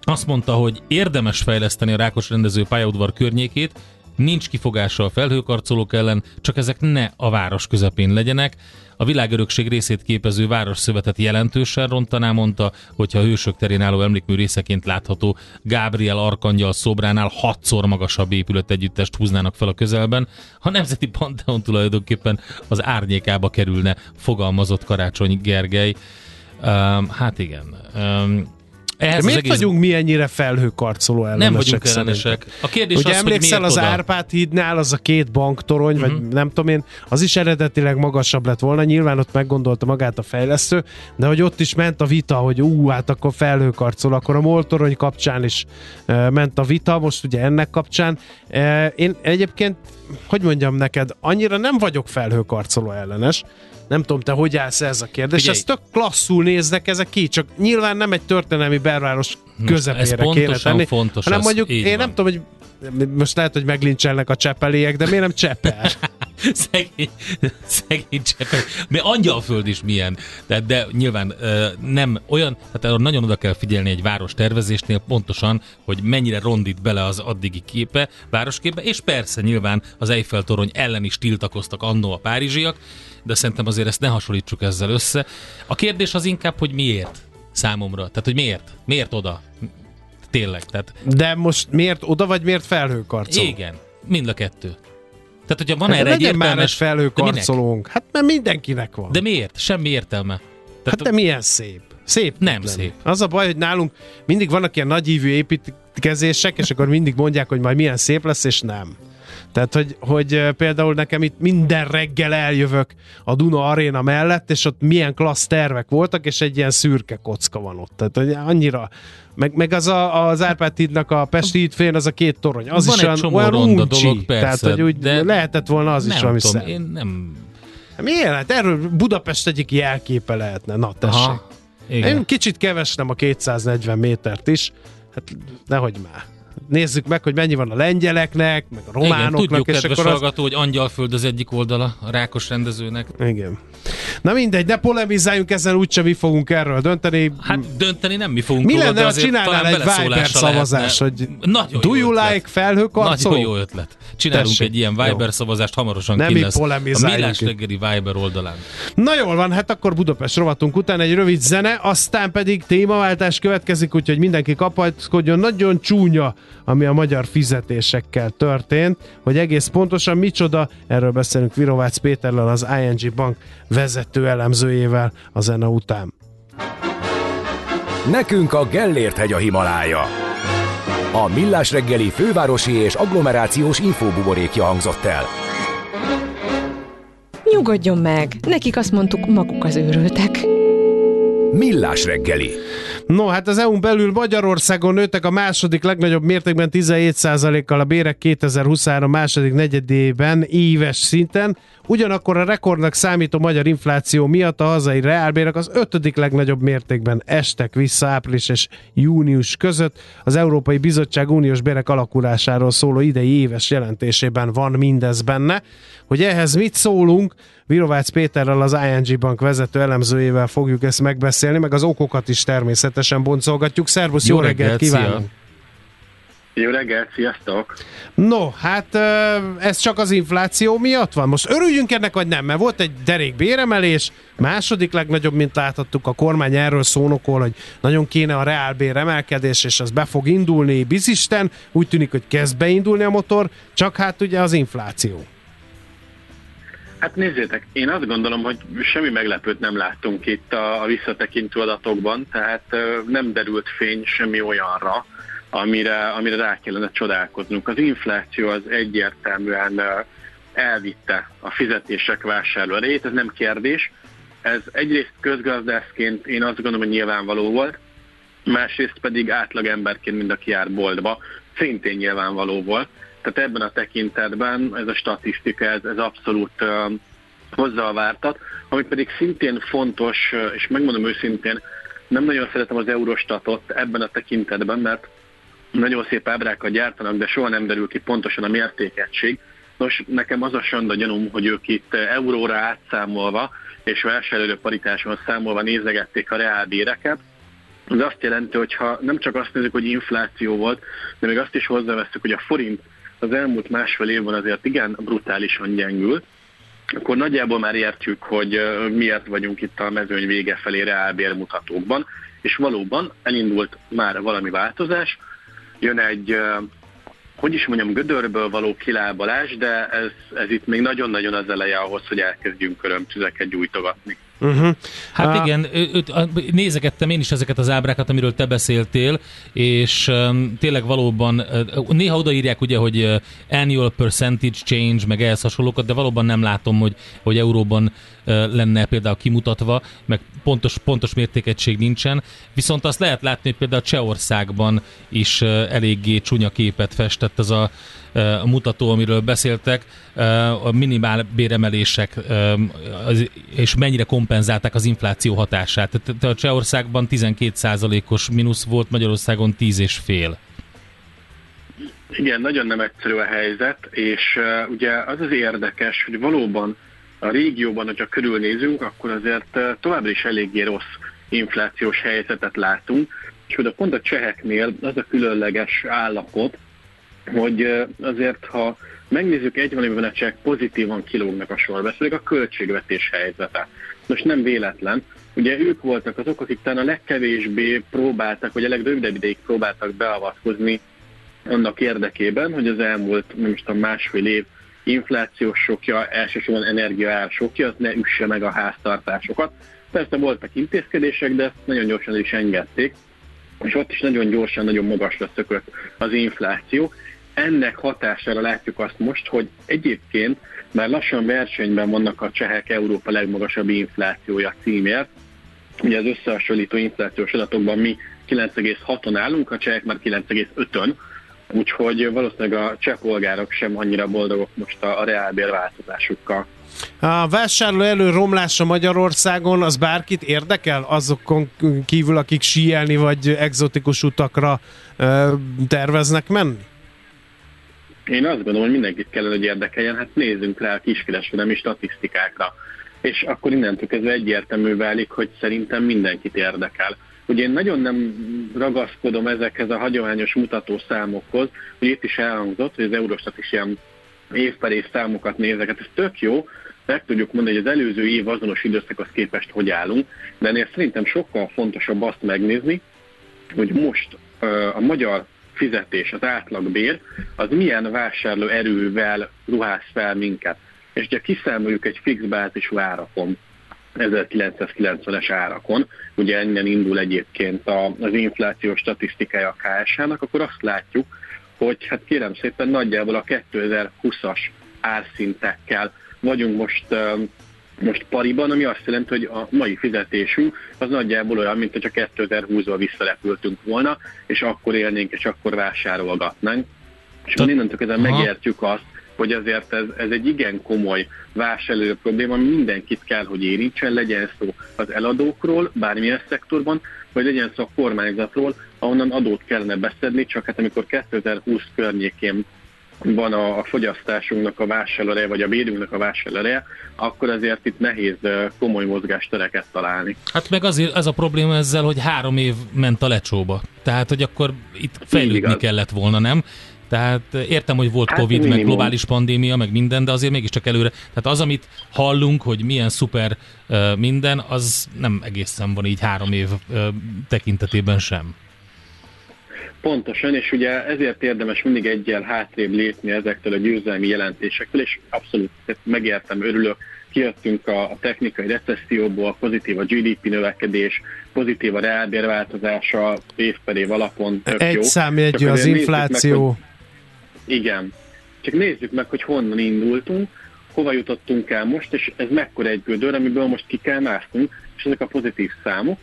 azt mondta, hogy érdemes fejleszteni a Rákos rendező pályaudvar környékét, nincs kifogása a felhőkarcolók ellen, csak ezek ne a város közepén legyenek. A világörökség részét képező városszövetet jelentősen rontaná, mondta, hogyha a hősök terén álló emlékmű részeként látható Gábriel Arkangyal szobránál hatszor magasabb épület együttest húznának fel a közelben. A Nemzeti Panteon tulajdonképpen az árnyékába kerülne, fogalmazott Karácsony Gergely. Um, hát igen. Um, De ehhez miért az egész... vagyunk mi ennyire felhőkarcoló ellenesek Nem vagyunk ellenesek. A kérdés Ugye az, hogy emlékszel miért az oda? Árpád hídnál, az a két banktorony, Mhm. vagy nem tudom én, az is eredetileg magasabb lett volna, nyilván ott meggondolta magát a fejlesztő, de hogy ott is ment a vita, hogy ú, hát akkor felhőkarcoló, akkor a moltorony kapcsán is e, ment a vita, most ugye ennek kapcsán. E, én egyébként, hogy mondjam neked, annyira nem vagyok felhőkarcoló ellenes, nem tudom, te hogy állsz ez a kérdés. Figyelj. Ez tök klasszul néznek ezek ki, csak nyilván nem egy történelmi belváros közepére ez kéne pontosan tenni, fontos hanem az, mondjuk, én van. nem tudom, hogy most lehet, hogy meglincselnek a csepeliek, de miért nem csepel? <laughs> szegény, szegény cseppek. Mi angyalföld is milyen. De, de nyilván nem olyan, tehát arra nagyon oda kell figyelni egy város tervezésnél pontosan, hogy mennyire rondít bele az addigi képe, városképbe, és persze nyilván az Eiffel torony ellen is tiltakoztak annó a párizsiak, de szerintem azért ezt ne hasonlítsuk ezzel össze. A kérdés az inkább, hogy miért számomra. Tehát, hogy miért? Miért oda? Tényleg, tehát De most miért oda, vagy miért felhőkarcoló? igen, mind a kettő. Tehát, hogyha van Hát erre egy már értelmes... Minek? felhőkarcolónk. Hát mert mindenkinek van. de miért? Semmi értelme. Tehát hát de milyen szép. Szép. Nem lenni. szép. Az a baj, hogy nálunk mindig vannak ilyen nagyívű építkezések, és akkor mindig mondják, hogy majd milyen szép lesz, és nem. Tehát, hogy, hogy például nekem itt minden reggel eljövök a Duna Aréna mellett, és ott milyen klassz tervek voltak, és egy ilyen szürke kocka van ott. Tehát, hogy annyira... Meg, meg az a, az Árpád hídnak a Pesti híd félén, az a két torony. Az Van is egy olyan, olyan ronda uncsi. dolog, persze, Tehát, hogy úgy de lehetett volna az is nem valami tudom, szem. én nem... Miért? Hát erről Budapest egyik jelképe lehetne. Na, tessék. Aha, igen. Én kicsit kevesnem a 240 métert is. Hát nehogy már. Nézzük meg, hogy mennyi van a lengyeleknek, meg a Igen, románoknak, tudjuk, és kedves akkor az... hallgató, hogy Angyalföld az egyik oldala a rákos rendezőnek. Igen. Na mindegy, ne polemizáljunk ezen, úgyse mi fogunk erről dönteni. Hát dönteni nem mi fogunk mi róla, lenne, ha csinálnál egy Viber beleszólása szavazás, lehetne. hogy Nagyon do you ötlet. like felhőkarcoló? Nagyon jó ötlet. Csinálunk Tessék. egy ilyen Viber Jó. szavazást, hamarosan Nem ki lesz a Millás reggeli Viber oldalán. Na jól van, hát akkor Budapest rovatunk után egy rövid zene, aztán pedig témaváltás következik, úgyhogy mindenki kapaszkodjon. Nagyon csúnya, ami a magyar fizetésekkel történt, hogy egész pontosan micsoda, erről beszélünk Virovácz Péterrel, az ING Bank vezető elemzőjével a zene után. Nekünk a Gellért hegy a Himalája. A Millás reggeli fővárosi és agglomerációs infóbuborékja hangzott el. Nyugodjon meg, nekik azt mondtuk, maguk az őrültek. Millás reggeli. No, hát az EU-n belül Magyarországon nőttek a második legnagyobb mértékben 17%-kal a bérek 2023 második negyedében éves szinten. Ugyanakkor a rekordnak számító magyar infláció miatt a hazai reálbérek az ötödik legnagyobb mértékben estek vissza április és június között. Az Európai Bizottság uniós bérek alakulásáról szóló idei éves jelentésében van mindez benne. Hogy ehhez mit szólunk, Virovácz Péterrel, az ING Bank vezető elemzőjével fogjuk ezt megbeszélni, meg az okokat is természetesen boncolgatjuk. Szervusz, jó, Jó reggelt, reggelt, kívánunk! szia! Jó reggelt, sziasztok! No, hát ez csak az infláció miatt van. Most örüljünk ennek, vagy nem, mert volt egy derék béremelés, második legnagyobb, mint láthattuk, a kormány erről szónokol, hogy nagyon kéne a reálbér emelkedés, és az be fog indulni, bizisten, úgy tűnik, hogy kezd beindulni a motor, csak hát ugye az infláció. Hát nézzétek, én azt gondolom, hogy semmi meglepőt nem láttunk itt a, a visszatekintő adatokban, tehát nem derült fény semmi olyanra, amire, amire rá kellene csodálkoznunk. Az infláció az egyértelműen elvitte a fizetések vásárlóerejét, ez nem kérdés. Ez egyrészt közgazdászként én azt gondolom, hogy nyilvánvaló volt, másrészt pedig átlagemberként, mind aki jár boltba, szintén nyilvánvaló volt. Tehát ebben a tekintetben ez a statisztika, ez, ez abszolút uh, hozzá a vártat, ami pedig szintén fontos, és megmondom őszintén, nem nagyon szeretem az Eurostatot ebben a tekintetben, mert nagyon szép ábrákat gyártanak, de soha nem derül ki pontosan a mértékegység. Nos, nekem az a sanda gyanúm, hogy ők itt euróra átszámolva és vásárló paritáson számolva nézegették a reálbéreket, ez azt jelenti, hogy ha nem csak azt nézzük, hogy infláció volt, de még azt is hozzáveszünk, hogy a forint az elmúlt másfél évben azért igen brutálisan gyengült, akkor nagyjából már értjük, hogy miért vagyunk itt a mezőny vége felé reálbérmutatókban, és valóban elindult már valami változás, jön egy, hogy is mondjam, gödörből való kilábalás, de ez, ez itt még nagyon-nagyon az eleje ahhoz, hogy elkezdjünk örömtüzeket gyújtogatni. Uh-huh. Hát Ah. igen, nézegettem én is ezeket az ábrákat, amiről te beszéltél, és um, tényleg valóban, uh, néha odaírják ugye, hogy uh, annual percentage change, meg ehhez hasonlókat, de valóban nem látom, hogy, hogy euróban uh, lenne például kimutatva, meg pontos, pontos mértékegység nincsen, viszont azt lehet látni, hogy például Csehországban is uh, eléggé csúnya képet festett ez a mutató, amiről beszéltek, a minimál béremelések az- és mennyire kompenzálták az infláció hatását. Tehát Csehországban 12%-os mínusz volt, Magyarországon 10,5. Igen, nagyon nem egyszerű a helyzet, és uh, ugye az az érdekes, hogy valóban a régióban, hogyha körülnézünk, akkor azért uh, továbbra is eléggé rossz inflációs helyzetet látunk, és oda pont a cseheknél az a különleges állapot, hogy azért, ha megnézzük egy valamiben a csehek pozitívan kilógnak a pedig a költségvetés helyzete. Most nem véletlen, ugye ők voltak azok, akik talán a legkevésbé próbáltak, vagy a legrövidebb ideig próbáltak beavatkozni annak érdekében, hogy az elmúlt, nem is tudom, másfél év inflációs sokja, elsősorban energiaár sokja, az ne üsse meg a háztartásokat. Persze voltak intézkedések, de nagyon gyorsan is engedték, és ott is nagyon gyorsan, nagyon magasra szökött az infláció. Ennek hatására látjuk azt most, hogy egyébként már lassan versenyben vannak a csehek Európa legmagasabb inflációja címért. Ugye az összehasonlító inflációs adatokban mi 9,6-on állunk, a csehek már 9,5-ön, úgyhogy valószínűleg a cseh polgárok sem annyira boldogok most a, a reálbér változásukkal. A vásárló elő romlása Magyarországon az bárkit érdekel? Azokon kívül, akik síelni vagy egzotikus utakra ö, terveznek menni? Én azt gondolom, hogy mindenkit kellene, hogy érdekeljen. Hát nézzünk rá a kiskereskedelmi statisztikákra. És akkor innentől kezdve egyértelmű válik, hogy szerintem mindenkit érdekel. Ugye én nagyon nem ragaszkodom ezekhez a hagyományos mutatószámokhoz, hogy itt is elhangzott, hogy az Eurostat is ilyen év per év számokat nézeket, ez tök jó, meg tudjuk mondani, hogy az előző év azonos időszakhoz képest hogy állunk, de ennél szerintem sokkal fontosabb azt megnézni, hogy most a magyar fizetés, az átlagbér, az milyen vásárló erővel ruház fel minket. És ugye kiszámoljuk egy fix bázisú árakon, 1990-es árakon, ugye ennél indul egyébként az infláció statisztikája a KSH-nak, akkor azt látjuk, hogy hát kérem szépen nagyjából a 2020-as árszintekkel vagyunk most most pariban, ami azt jelenti, hogy a mai fizetésünk az nagyjából olyan, mint hogyha 2020-ban visszarepültünk volna, és akkor élnénk, és akkor vásárolgatnánk. És Te- innentől kezdve megértjük azt, hogy azért ez, ez egy igen komoly vásárló probléma, ami mindenkit kell, hogy érintsen, legyen szó az eladókról, bármilyen szektorban, vagy legyen szó a kormányzatról, ahonnan adót kellene beszedni, csak hát amikor 2020 környékén van a, a fogyasztásunknak a vásárlóereje, vagy a bérünknek a vásárlóereje, akkor azért itt nehéz komoly mozgástereket találni. Hát meg azért az a probléma ezzel, hogy három év ment a lecsóba. Tehát, hogy akkor itt fejlődni kellett volna, nem? Tehát értem, hogy volt hát Covid, minimum. meg globális pandémia, meg minden, de azért mégiscsak előre. Tehát az, amit hallunk, hogy milyen szuper uh, minden, az nem egészen van így három év uh, tekintetében sem. Pontosan, és ugye ezért érdemes mindig egyel hátrébb lépni ezektől a győzelmi jelentésektől, és abszolút megértem, örülök, kijöttünk a, a technikai recesszióból, pozitív a GDP növekedés, pozitív a reálbérváltozása év per év alapon. Tök Egy jó. számjegyű az infláció. Meg, hogy, igen. Csak nézzük meg, hogy honnan indultunk, hova jutottunk el most, és ez mekkora egy gödör, amiből most ki kell másznunk, és ezek a pozitív számok,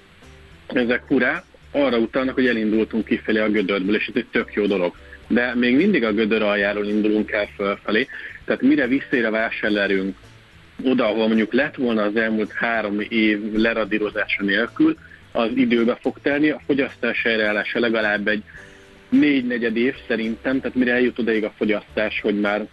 ezek hurrá, arra utalnak, hogy elindultunk kifelé a gödörből, és ez egy tök jó dolog. De még mindig a gödör aljáról indulunk el fölfelé, tehát mire visszér a vásárlóerőnk oda, ahol mondjuk lett volna az elmúlt három év leradírozása nélkül, az időbe fog telni, a fogyasztás helyreállása legalább egy négy-negyed év szerintem, tehát mire eljut odaig a fogyasztás, hogy már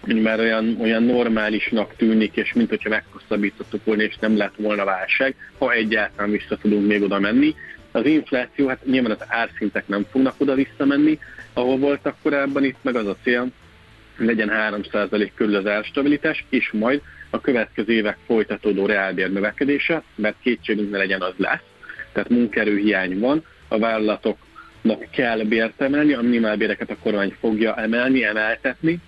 hogy már olyan, olyan normálisnak tűnik, és mint hogyha meghosszabbítottuk volna, és nem lett volna válság, ha egyáltalán vissza tudunk még oda menni. Az infláció, hát nyilván az árszintek nem fognak oda visszamenni, ahol voltak korábban, itt meg az a cél, legyen 3% körül az árstabilitás, és majd a következő évek folytatódó reálbér növekedése, mert kétségünk ne legyen, az lesz. Tehát munkerőhiány van, a vállalatoknak kell bért emelni, a minimálbéreket a kormány fogja emelni, emeltetni,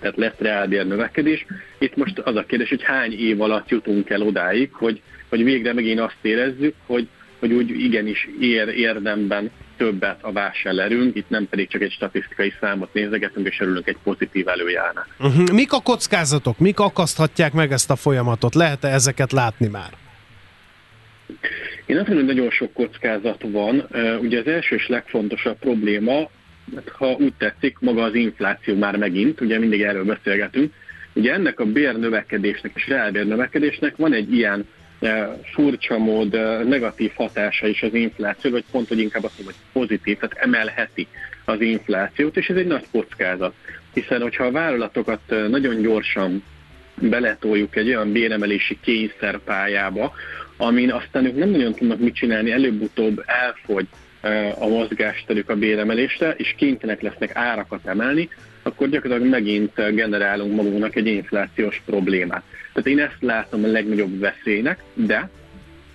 tehát lesz reálbér növekedés. Itt most az a kérdés, hogy hány év alatt jutunk el odáig, hogy, hogy végre megint azt érezzük, hogy, hogy úgy igenis ér érdemben többet a vásárlóerőnk, itt nem pedig csak egy statisztikai számot nézegetünk, és örülünk egy pozitív előjának. Uh-huh. Mik a kockázatok? Mik akaszthatják meg ezt a folyamatot? Lehet-e ezeket látni már? Én azt mondom, hogy nagyon sok kockázat van. Ugye az első és legfontosabb probléma, hát ha úgy tetszik, maga az infláció már megint, ugye mindig erről beszélgetünk, ugye ennek a bérnövekedésnek és reálbérnövekedésnek van egy ilyen furcsa mód negatív hatása is az infláció, vagy pont, hogy inkább azt mondom, hogy pozitív, tehát emelheti az inflációt, és ez egy nagy kockázat. Hiszen, hogyha a vállalatokat nagyon gyorsan beletoljuk egy olyan béremelési kényszerpályába, amin aztán ők nem nagyon tudnak mit csinálni, előbb-utóbb elfogy a mozgásterük a béremelésre, és kénytelenek lesznek árakat emelni, akkor gyakorlatilag megint generálunk magunknak egy inflációs problémát. Tehát én ezt látom a legnagyobb veszélynek, de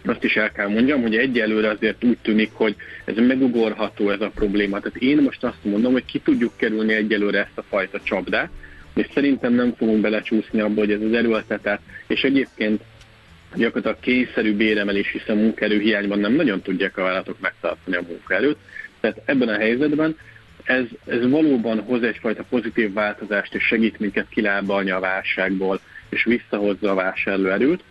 azt is el kell mondjam, hogy egyelőre azért úgy tűnik, hogy ez megugorható ez a probléma. Tehát én most azt mondom, hogy ki tudjuk kerülni egyelőre ezt a fajta csapdát, és szerintem nem fogunk belecsúszni abba, hogy ez az erőltetett, és egyébként gyakorlatilag kényszerű béremelés, hiszen munkaerőhiányban nem nagyon tudják a vállalatok megtartani a munkaerőt. Tehát ebben a helyzetben ez, ez valóban hoz egyfajta pozitív változást, és segít minket kilábalni a válságból, és visszahozza a vásárlóerőt.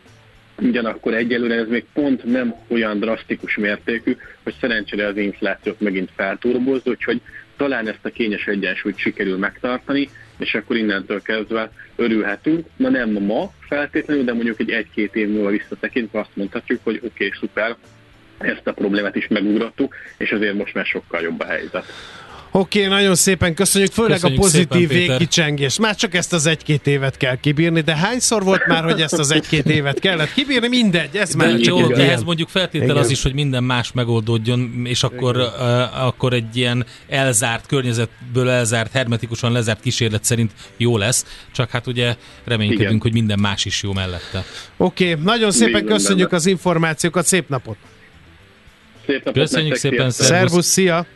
Ugyanakkor egyelőre ez még pont nem olyan drasztikus mértékű, hogy szerencsére az inflációt megint felturbozza, úgyhogy talán ezt a kényes egyensúlyt sikerül megtartani, és akkor innentől kezdve örülhetünk. Na nem ma feltétlenül, de mondjuk egy egy-két év múlva visszatekintve azt mondhatjuk, hogy oké, okay, szuper, ezt a problémát is megugrottuk, és azért most már sokkal jobb a helyzet. Oké, okay, nagyon szépen köszönjük, főleg köszönjük a pozitív végkicsengés. Már csak ezt az egy-két évet kell kibírni, de hányszor volt már, hogy ezt az egy-két évet kellett kibírni? Mindegy, ez de már jó, csak ehhez mondjuk feltétel Igen. az is, hogy minden más megoldódjon, és akkor, uh, akkor egy ilyen elzárt, környezetből elzárt, hermetikusan lezárt kísérlet szerint jó lesz, csak hát ugye reménykedünk, Igen. hogy minden más is jó mellette. Oké, okay, nagyon szépen köszönjük az információkat, szép napot! Szép napot Köszönjük szépen, szervusz! szia!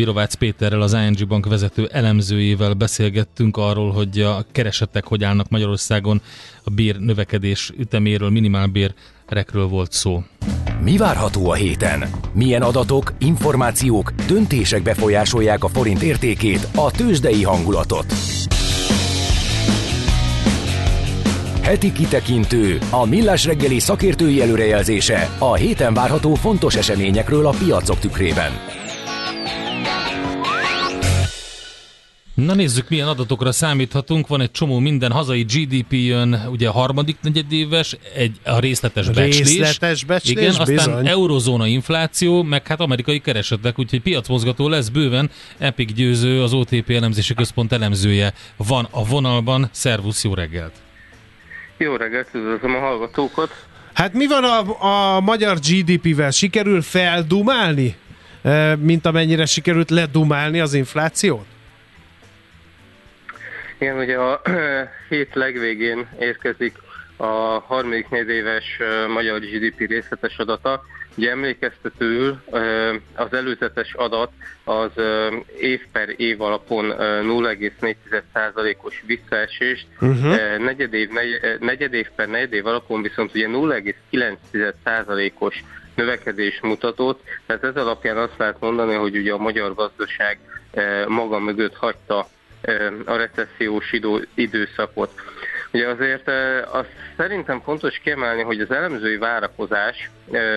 Virovácz Péterrel, az ING Bank vezető elemzőjével beszélgettünk arról, hogy a keresetek hogy állnak Magyarországon, a bér növekedés üteméről, minimálbérekről volt szó. Mi várható a héten? Milyen adatok, információk, döntések befolyásolják a forint értékét, a tőzsdei hangulatot? Heti kitekintő, a millás reggeli szakértői előrejelzése a héten várható fontos eseményekről a piacok tükrében. Na nézzük, milyen adatokra számíthatunk. Van egy csomó minden hazai GDP jön, ugye a harmadik negyedéves, egy a részletes becslés. Részletes becslés, Igen, aztán bizony. eurozóna infláció, meg hát amerikai keresetek, úgyhogy piacmozgató lesz bőven. Epic győző, az OTP elemzési központ elemzője van a vonalban. Szervusz, jó reggelt! Jó reggelt, üdvözlöm a hallgatókat! Hát mi van a, a magyar GDP-vel? Sikerül feldumálni, mint amennyire sikerült ledumálni az inflációt? Igen, ugye a <clears throat> hét legvégén érkezik a harmadik éves magyar GDP részletes adata. Ugye emlékeztetőül az előzetes adat az év per év alapon 0,4%-os visszaesést, uh-huh. negyed, év, negyed év per negyed év alapon viszont ugye 0,9%-os növekedés mutatott, tehát ez alapján azt lehet mondani, hogy ugye a magyar gazdaság maga mögött hagyta a recessziós idő, időszakot. Ugye azért azt szerintem fontos kiemelni, hogy az elemzői várakozás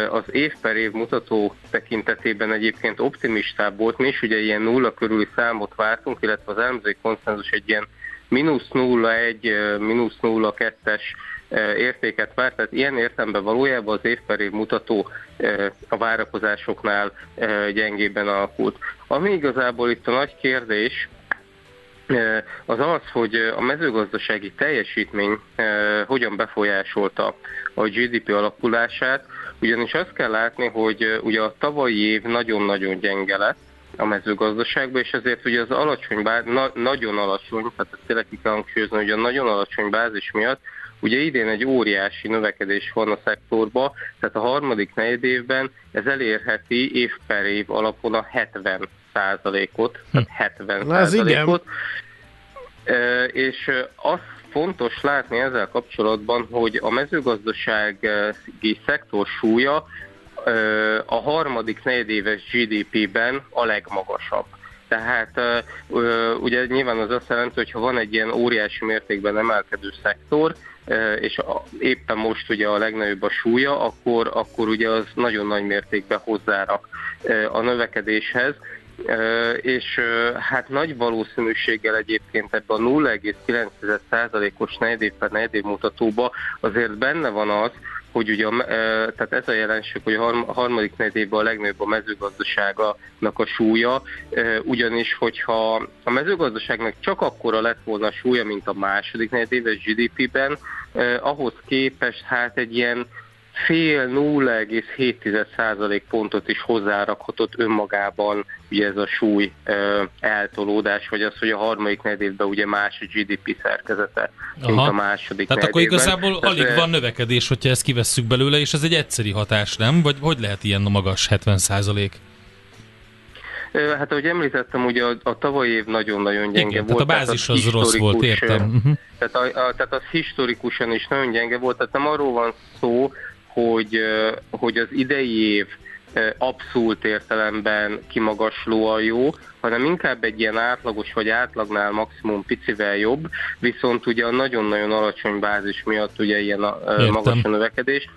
az év per év mutató tekintetében egyébként optimistább volt, mi is ugye ilyen nulla körüli számot vártunk, illetve az elemzői konszenzus egy ilyen mínusz 0,1, mínusz 0,2-es értéket várt, tehát ilyen értemben valójában az év per év mutató a várakozásoknál gyengében alakult. Ami igazából itt a nagy kérdés, az az, hogy a mezőgazdasági teljesítmény hogyan befolyásolta a GDP alakulását, ugyanis azt kell látni, hogy ugye a tavalyi év nagyon-nagyon gyenge lett a mezőgazdaságban, és ezért ugye az alacsony, báz, na, nagyon alacsony, tehát ezt tényleg ki kell hangsúlyozni, hogy a nagyon alacsony bázis miatt Ugye idén egy óriási növekedés van a szektorban, tehát a harmadik negyed évben ez elérheti év per év alapon a 70 százalékot, tehát 70 százalékot. És az fontos látni ezzel kapcsolatban, hogy a mezőgazdasági szektor súlya a harmadik negyedéves GDP-ben a legmagasabb. Tehát ugye nyilván az azt jelenti, hogy ha van egy ilyen óriási mértékben emelkedő szektor, és éppen most ugye a legnagyobb a súlya, akkor, akkor ugye az nagyon nagy mértékben hozzárak a növekedéshez, és hát nagy valószínűséggel egyébként ebben a 0,9%-os negyedév per negyedév mutatóba azért benne van az, hogy ugye, tehát ez a jelenség, hogy a harmadik negyedében a legnagyobb a mezőgazdaságnak a súlya, ugyanis hogyha a mezőgazdaságnak csak akkora lett volna a súlya, mint a második negyedéves GDP-ben, ahhoz képest hát egy ilyen fél 0,7 százalék pontot is hozzárakhatott önmagában ugye ez a súly eltolódás, vagy az, hogy a harmadik negyedben ugye más a GDP szerkezete, Aha. mint a második Tehát akkor igazából Tehát alig van növekedés, hogyha ezt kivesszük belőle, és ez egy egyszeri hatás, nem? Vagy hogy lehet ilyen magas 70 százalék? Hát ahogy említettem, ugye a, a tavalyi év nagyon-nagyon gyenge Igen, volt. Tehát a bázis az, az rossz volt, értem. Uh-huh. Tehát, a, a, tehát az historikusan is nagyon gyenge volt, tehát nem arról van szó, hogy, hogy az idei év abszolút értelemben kimagaslóan jó, hanem inkább egy ilyen átlagos vagy átlagnál maximum picivel jobb, viszont ugye a nagyon-nagyon alacsony bázis miatt ugye ilyen a, magas a növekedés.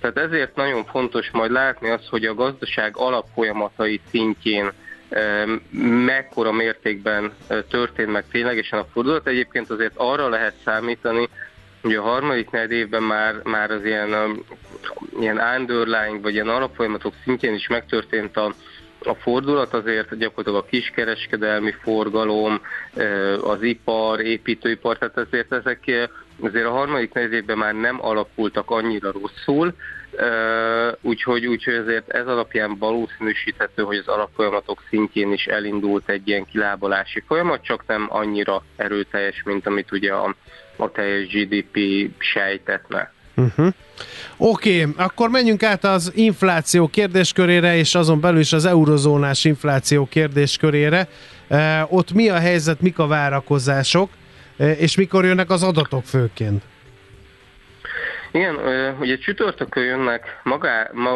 Tehát ezért nagyon fontos majd látni azt, hogy a gazdaság alapfolyamatai szintjén mekkora mértékben történt meg ténylegesen a fordulat. Egyébként azért arra lehet számítani, hogy a harmadik negyed évben már, már az ilyen, ilyen underlying, vagy ilyen alapfolyamatok szintjén is megtörtént a, a fordulat azért gyakorlatilag a kiskereskedelmi forgalom, az ipar, építőipar, tehát ezért ezek azért a harmadik negyedében már nem alakultak annyira rosszul, úgyhogy, úgyhogy ezért ez alapján valószínűsíthető, hogy az alapfolyamatok szintjén is elindult egy ilyen kilábalási folyamat, csak nem annyira erőteljes, mint amit ugye a, a teljes GDP sejtetne. Uh-huh. Oké, okay, akkor menjünk át az infláció kérdéskörére, és azon belül is az eurozónás infláció kérdéskörére. Uh, ott mi a helyzet, mik a várakozások, uh, és mikor jönnek az adatok főként? Igen, ugye csütörtökön jönnek, maga,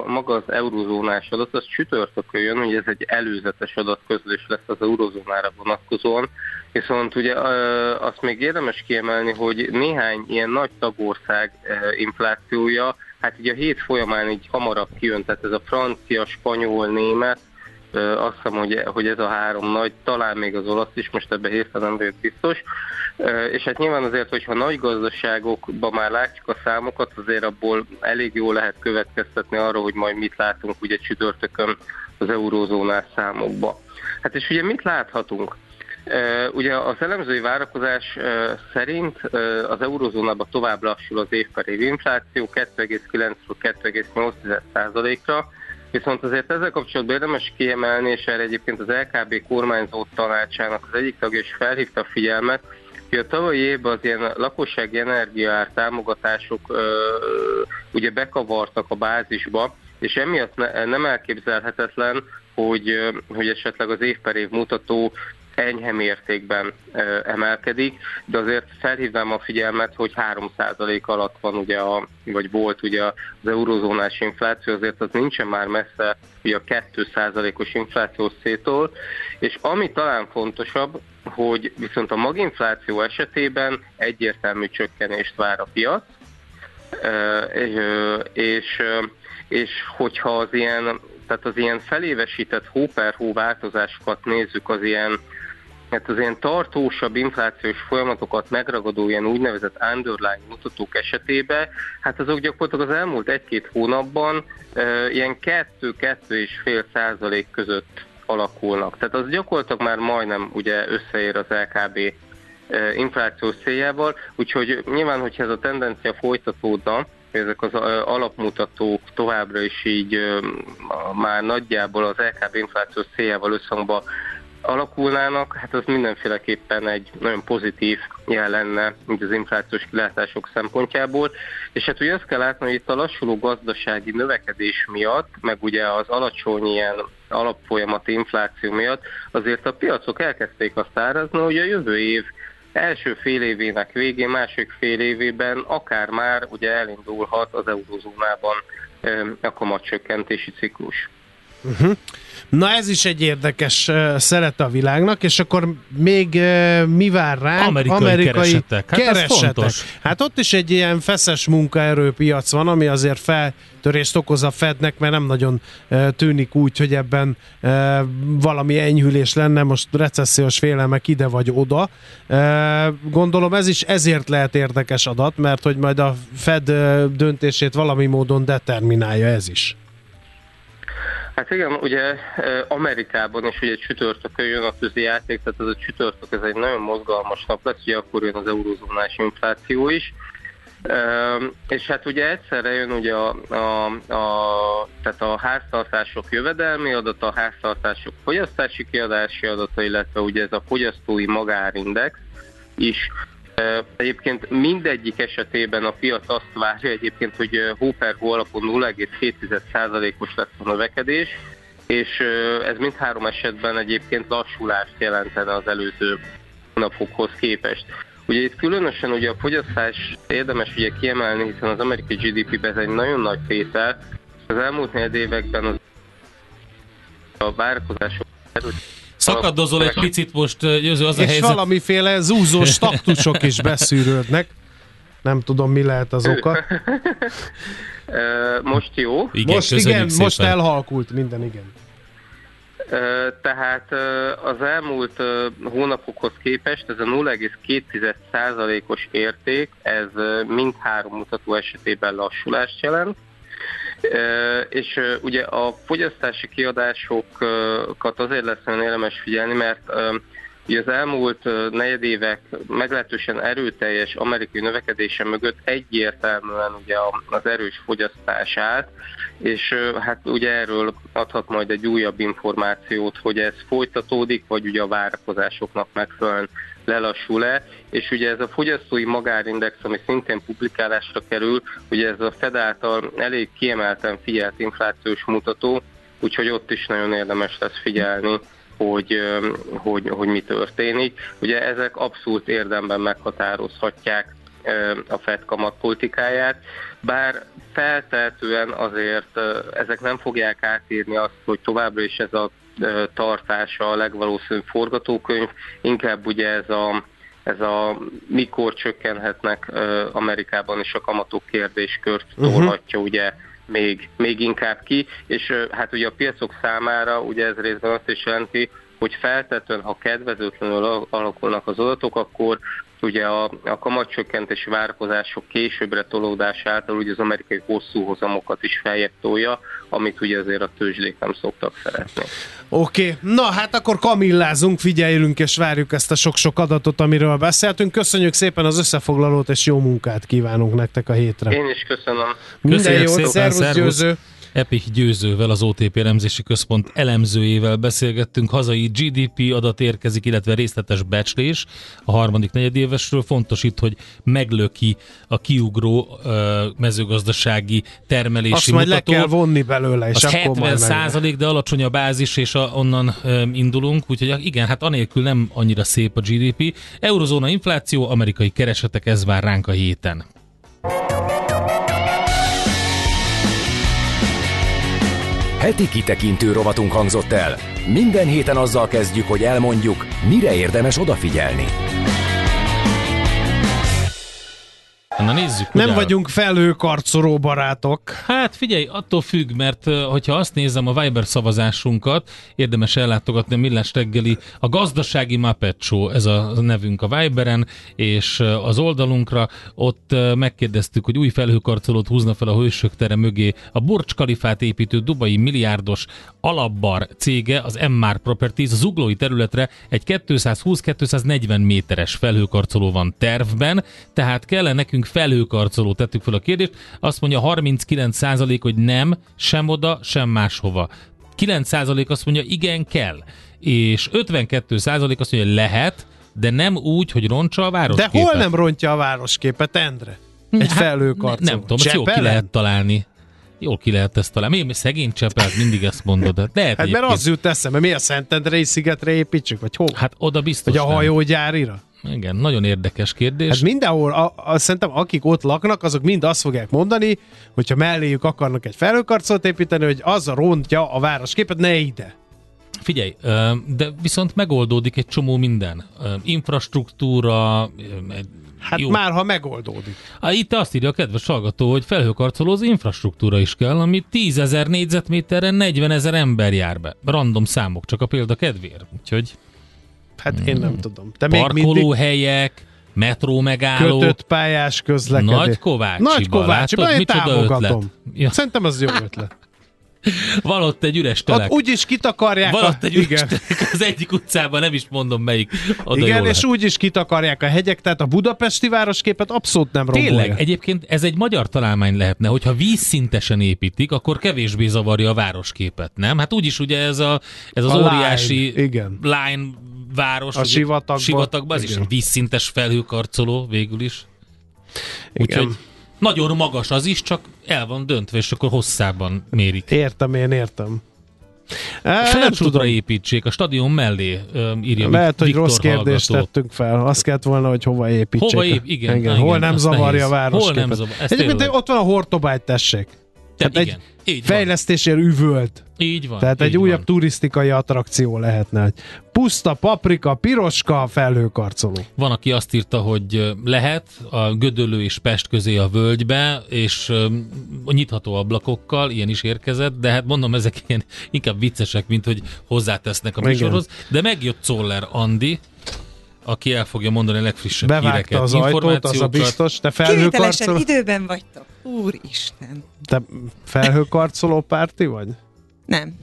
maga az eurozónás adat, az csütörtökön jön, ugye ez egy előzetes adatközlés lesz az eurozónára vonatkozóan, viszont ugye azt még érdemes kiemelni, hogy néhány ilyen nagy tagország inflációja, hát ugye a hét folyamán így hamarabb kijön, tehát ez a francia, spanyol, német, azt hiszem, hogy, hogy ez a három nagy, talán még az olasz is, most ebbe hirtelen vagyok biztos. És hát nyilván azért, hogyha nagy gazdaságokban már látjuk a számokat, azért abból elég jól lehet következtetni arra, hogy majd mit látunk ugye csütörtökön az eurózónás számokba. Hát és ugye mit láthatunk? Ugye az elemzői várakozás szerint az eurozónában tovább lassul az év év infláció 2,9-ről 2,8%-ra, Viszont azért ezzel kapcsolatban érdemes kiemelni, és erre egyébként az LKB kormányzó tanácsának az egyik tagja is felhívta a figyelmet, hogy a tavalyi évben az ilyen lakossági energiaár támogatások ugye bekavartak a bázisba, és emiatt ne, nem elképzelhetetlen, hogy, hogy esetleg az év per év mutató enyhe mértékben emelkedik, de azért felhívnám a figyelmet, hogy 3% alatt van ugye, a, vagy volt ugye az eurozónás infláció, azért az nincsen már messze ugye a 2%-os infláció szétól, és ami talán fontosabb, hogy viszont a maginfláció esetében egyértelmű csökkenést vár a piac, és, és hogyha az ilyen, tehát az ilyen felévesített hó per hó változásokat nézzük az ilyen mert az ilyen tartósabb inflációs folyamatokat megragadó ilyen úgynevezett underlying mutatók esetében, hát azok gyakorlatilag az elmúlt egy-két hónapban ilyen 2-2,5 százalék között alakulnak. Tehát az gyakorlatilag már majdnem ugye összeér az LKB inflációs céljával, úgyhogy nyilván, hogyha ez a tendencia folytatódna, ezek az alapmutatók továbbra is így már nagyjából az LKB inflációs céljával összhangban alakulnának, hát az mindenféleképpen egy nagyon pozitív jel lenne, mint az inflációs kilátások szempontjából. És hát ugye azt kell látni, hogy itt a lassuló gazdasági növekedés miatt, meg ugye az alacsony ilyen alapfolyamati infláció miatt azért a piacok elkezdték azt árazni, hogy a jövő év első fél évének végén, másik fél évében akár már ugye elindulhat az eurozónában a kamatcsökkentési ciklus. Uh-huh. Na ez is egy érdekes uh, szeret a világnak, és akkor még uh, mi vár rá? Amerikai, Amerikai keresetek. Hát keresetek. Hát ott is egy ilyen feszes munkaerőpiac van, ami azért feltörést okoz a Fednek, mert nem nagyon uh, tűnik úgy, hogy ebben uh, valami enyhülés lenne, most recessziós félelmek ide vagy oda. Uh, gondolom ez is ezért lehet érdekes adat, mert hogy majd a Fed uh, döntését valami módon determinálja ez is. Hát igen, ugye Amerikában is ugye csütörtökön jön a közi játék, tehát ez a csütörtök ez egy nagyon mozgalmas nap lesz, ugye akkor jön az eurozónás infláció is, és hát ugye egyszerre jön ugye a, a, a, tehát a háztartások jövedelmi adata, a háztartások fogyasztási kiadási adata, illetve ugye ez a fogyasztói magárindex is. Egyébként mindegyik esetében a piac azt várja egyébként, hogy hó per hó alapon 0,7%-os lesz a növekedés, és ez mindhárom esetben egyébként lassulást jelentene az előző napokhoz képest. Ugye itt különösen ugye a fogyasztás érdemes ugye kiemelni, hiszen az amerikai GDP-ben ez egy nagyon nagy tétel. Az elmúlt négy években az a várakozások Szakadozol egy picit most, Győző, az a És helyzet... valamiféle zúzós taktusok is beszűrődnek. Nem tudom, mi lehet az oka. Most jó. Igen, most igen, szépen. most elhalkult minden, igen. Tehát az elmúlt hónapokhoz képest ez a 0,2%-os érték, ez mindhárom mutató esetében lassulást jelent. És ugye a fogyasztási kiadásokat azért lesz nagyon érdemes figyelni, mert ugye az elmúlt negyedévek meglehetősen erőteljes amerikai növekedése mögött egyértelműen ugye az erős fogyasztás állt, és hát ugye erről adhat majd egy újabb információt, hogy ez folytatódik, vagy ugye a várakozásoknak megfelelően lelassul-e, és ugye ez a fogyasztói magárindex, ami szintén publikálásra kerül, ugye ez a Fed által elég kiemelten figyelt inflációs mutató, úgyhogy ott is nagyon érdemes lesz figyelni, hogy, hogy, hogy mi történik. Ugye ezek abszolút érdemben meghatározhatják a Fed kamatpolitikáját, bár feltehetően azért ezek nem fogják átírni azt, hogy továbbra is ez a tartása a legvalószínűbb forgatókönyv, inkább ugye ez a ez a mikor csökkenhetnek Amerikában is a kamatok kérdéskört tolhatja ugye még, még inkább ki, és hát ugye a piacok számára ugye ez részben azt is jelenti, hogy feltetően, ha kedvezőtlenül al- alakulnak az adatok, akkor ugye a, a kamatcsökkentési várakozások későbbre tolódás által ugye az amerikai hosszú hozamokat is feljebb tolja, amit ugye azért a tőzsdék nem szoktak szeretni. Oké, okay. na hát akkor kamillázunk, figyeljünk és várjuk ezt a sok-sok adatot, amiről beszéltünk. Köszönjük szépen az összefoglalót, és jó munkát kívánunk nektek a hétre. Én is köszönöm. Minden Köszönjük jót, szépen, szervusz, szervusz. győző! Epik Győzővel, az OTP elemzési központ elemzőjével beszélgettünk. Hazai GDP adat érkezik, illetve részletes becslés a harmadik negyedévesről. Fontos itt, hogy meglöki a kiugró mezőgazdasági termelési Azt majd le mutató. kell vonni belőle, és az akkor 70 majd meg... százalék, de alacsony a bázis, és a, onnan indulunk, úgyhogy igen, hát anélkül nem annyira szép a GDP. Eurozóna infláció, amerikai keresetek, ez vár ránk a héten. Heti kitekintő rovatunk hangzott el. Minden héten azzal kezdjük, hogy elmondjuk, mire érdemes odafigyelni. Na nézzük, Nem áll. vagyunk felhőkarcoló barátok. Hát figyelj, attól függ, mert hogyha azt nézem a Viber szavazásunkat, érdemes ellátogatni a Millás reggeli, a gazdasági Muppet Show, ez a nevünk a Viberen, és az oldalunkra ott megkérdeztük, hogy új felhőkarcolót húzna fel a hősök tere mögé a Burj Khalifát építő dubai milliárdos alapbar cége, az MR Properties, az uglói területre egy 220-240 méteres felhőkarcoló van tervben, tehát kellene nekünk felhőkarcoló, tettük fel a kérdést, azt mondja 39% hogy nem, sem oda, sem máshova. 9% azt mondja igen, kell. És 52% azt mondja lehet, de nem úgy, hogy roncsa a De városképet. hol nem rontja a városképet, Endre? Egy Hát, felhőkarcoló. Ne, nem tudom, ezt jól ki lehet találni. Jól ki lehet ezt találni. Még szegény Csepelt, mindig ezt mondod. Hát, lehet Hát mert az jut eszembe, mi a Szentendrei szigetre építsük, vagy hol? Hát oda biztos Vagy a nem. hajógyárira? Igen, nagyon érdekes kérdés. Hát mindenhol, a, a, szerintem akik ott laknak, azok mind azt fogják mondani, hogyha melléjük akarnak egy felhőkarcolót építeni, hogy az a rontja a városképet, ne ide. Figyelj, de viszont megoldódik egy csomó minden. Infrastruktúra, Hát Jó. már ha megoldódik. Á, Itt azt írja a kedves hallgató, hogy felhőkarcolóz infrastruktúra is kell, ami 10 ezer négyzetméterre 40 ezer ember jár be. Random számok, csak a példa kedvéért. Úgyhogy Hát én nem tudom. De még mindig parkolóhelyek, metró megálló, kötött pályás közlekedés. Nagy Kovácsiba, Nagy Kovácsiba, látod, én micsoda támogatom. ötlet? Ja. Szerintem az jó ötlet. <laughs> Van ott egy üres telek. Ott úgyis kitakarják Van ott egy üres igen. telek az egyik utcában, nem is mondom melyik. Oda Igen, és lehet. úgy is kitakarják a hegyek, tehát a budapesti városképet abszolút nem rombolja. Tényleg, egyébként ez egy magyar találmány lehetne, hogyha vízszintesen építik, akkor kevésbé zavarja a városképet, nem? Hát úgyis ugye ez, a, ez az A óriási line, igen. line város, A sivatagban. sivatagban ez is Igen. egy vízszintes felhőkarcoló végül is. Úgyhogy nagyon magas az is, csak el van döntve, és akkor hosszában mérik. Értem, én értem. Tudom. építsék, a stadion mellé ö, írja Lehet, hogy Viktor rossz kérdést hallgató. tettünk fel. Azt kellett volna, hogy hova építsék. Hova ép- igen, igen. igen, Hol nem zavarja nehéz. a városképet. Hol nem zavar- Egyébként tényleg. ott van a Hortobágy, tessék. Tehát igen, egy így van. fejlesztésért üvölt. Így van. Tehát így egy újabb van. turisztikai attrakció lehetne. hogy Puszta, paprika, piroska, felhőkarcoló. Van, aki azt írta, hogy lehet a Gödöllő és Pest közé a völgybe, és nyitható ablakokkal, ilyen is érkezett, de hát mondom, ezek ilyen inkább viccesek, mint hogy hozzátesznek a Igen. műsorhoz. De megjött Czoller Andi, aki el fogja mondani a legfrissebb Bevágta híreket, az ajtót, az a biztos. Te felhőkarcoló, időben vagytok. Úristen. te felhőkarcoló párti vagy? Nem.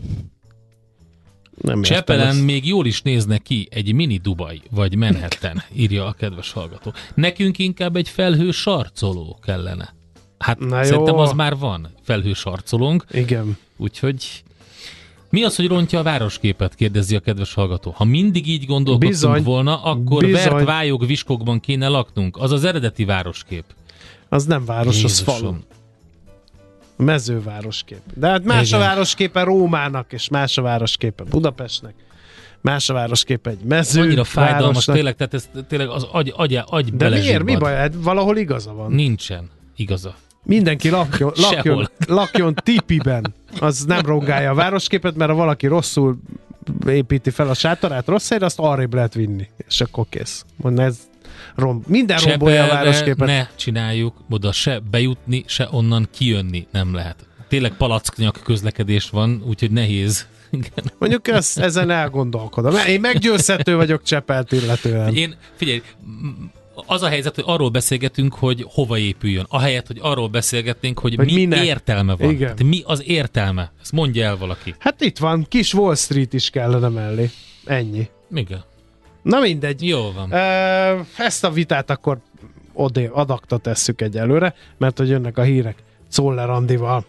Nem Csepelen ezt. még jól is nézne ki egy mini Dubai, vagy Manhattan, írja a kedves hallgató. Nekünk inkább egy felhő sarcoló kellene. Hát Na jó. szerintem az már van, felhő sarcolónk, Igen. úgyhogy mi az, hogy rontja a városképet, kérdezi a kedves hallgató. Ha mindig így gondolkodtunk Bizony. volna, akkor Bizony. vert vályog viskokban kéne laknunk. Az az eredeti városkép. Az nem város, az Jézusom. falu. Mezővároskép. De hát más Igen. a városképe Rómának, és más a városképe Budapestnek. Más a városképe egy mező Annyira fájdalmas, városnak. tényleg, tehát ez tényleg az agy, agy, agy De miért? Mi baj? Hát valahol igaza van. Nincsen igaza. Mindenki lakjon, lakjon, lakjon tipiben. Az nem rongálja a városképet, mert ha valaki rosszul építi fel a sátorát rossz helyre, azt arrébb lehet vinni. És akkor kész. Mondja, ez rom... Minden rombolja a városképet. ne csináljuk, oda se bejutni, se onnan kijönni nem lehet. Tényleg palacknyak közlekedés van, úgyhogy nehéz. Igen. Mondjuk ezt, ezen elgondolkodom. Én meggyőzhető vagyok Csepelt illetően. Én, figyelj, az a helyzet, hogy arról beszélgetünk, hogy hova épüljön. Ahelyett, hogy arról beszélgetnénk, hogy, Hogy mi minek. értelme van. Igen. Tehát mi az értelme? Ezt mondja el valaki. Hát itt van, kis Wall Street is kellene mellé. Ennyi. Igen. Na mindegy. Jó van. Ezt a vitát akkor odé, adakta tesszük egyelőre, mert hogy jönnek a hírek Czoller Andival.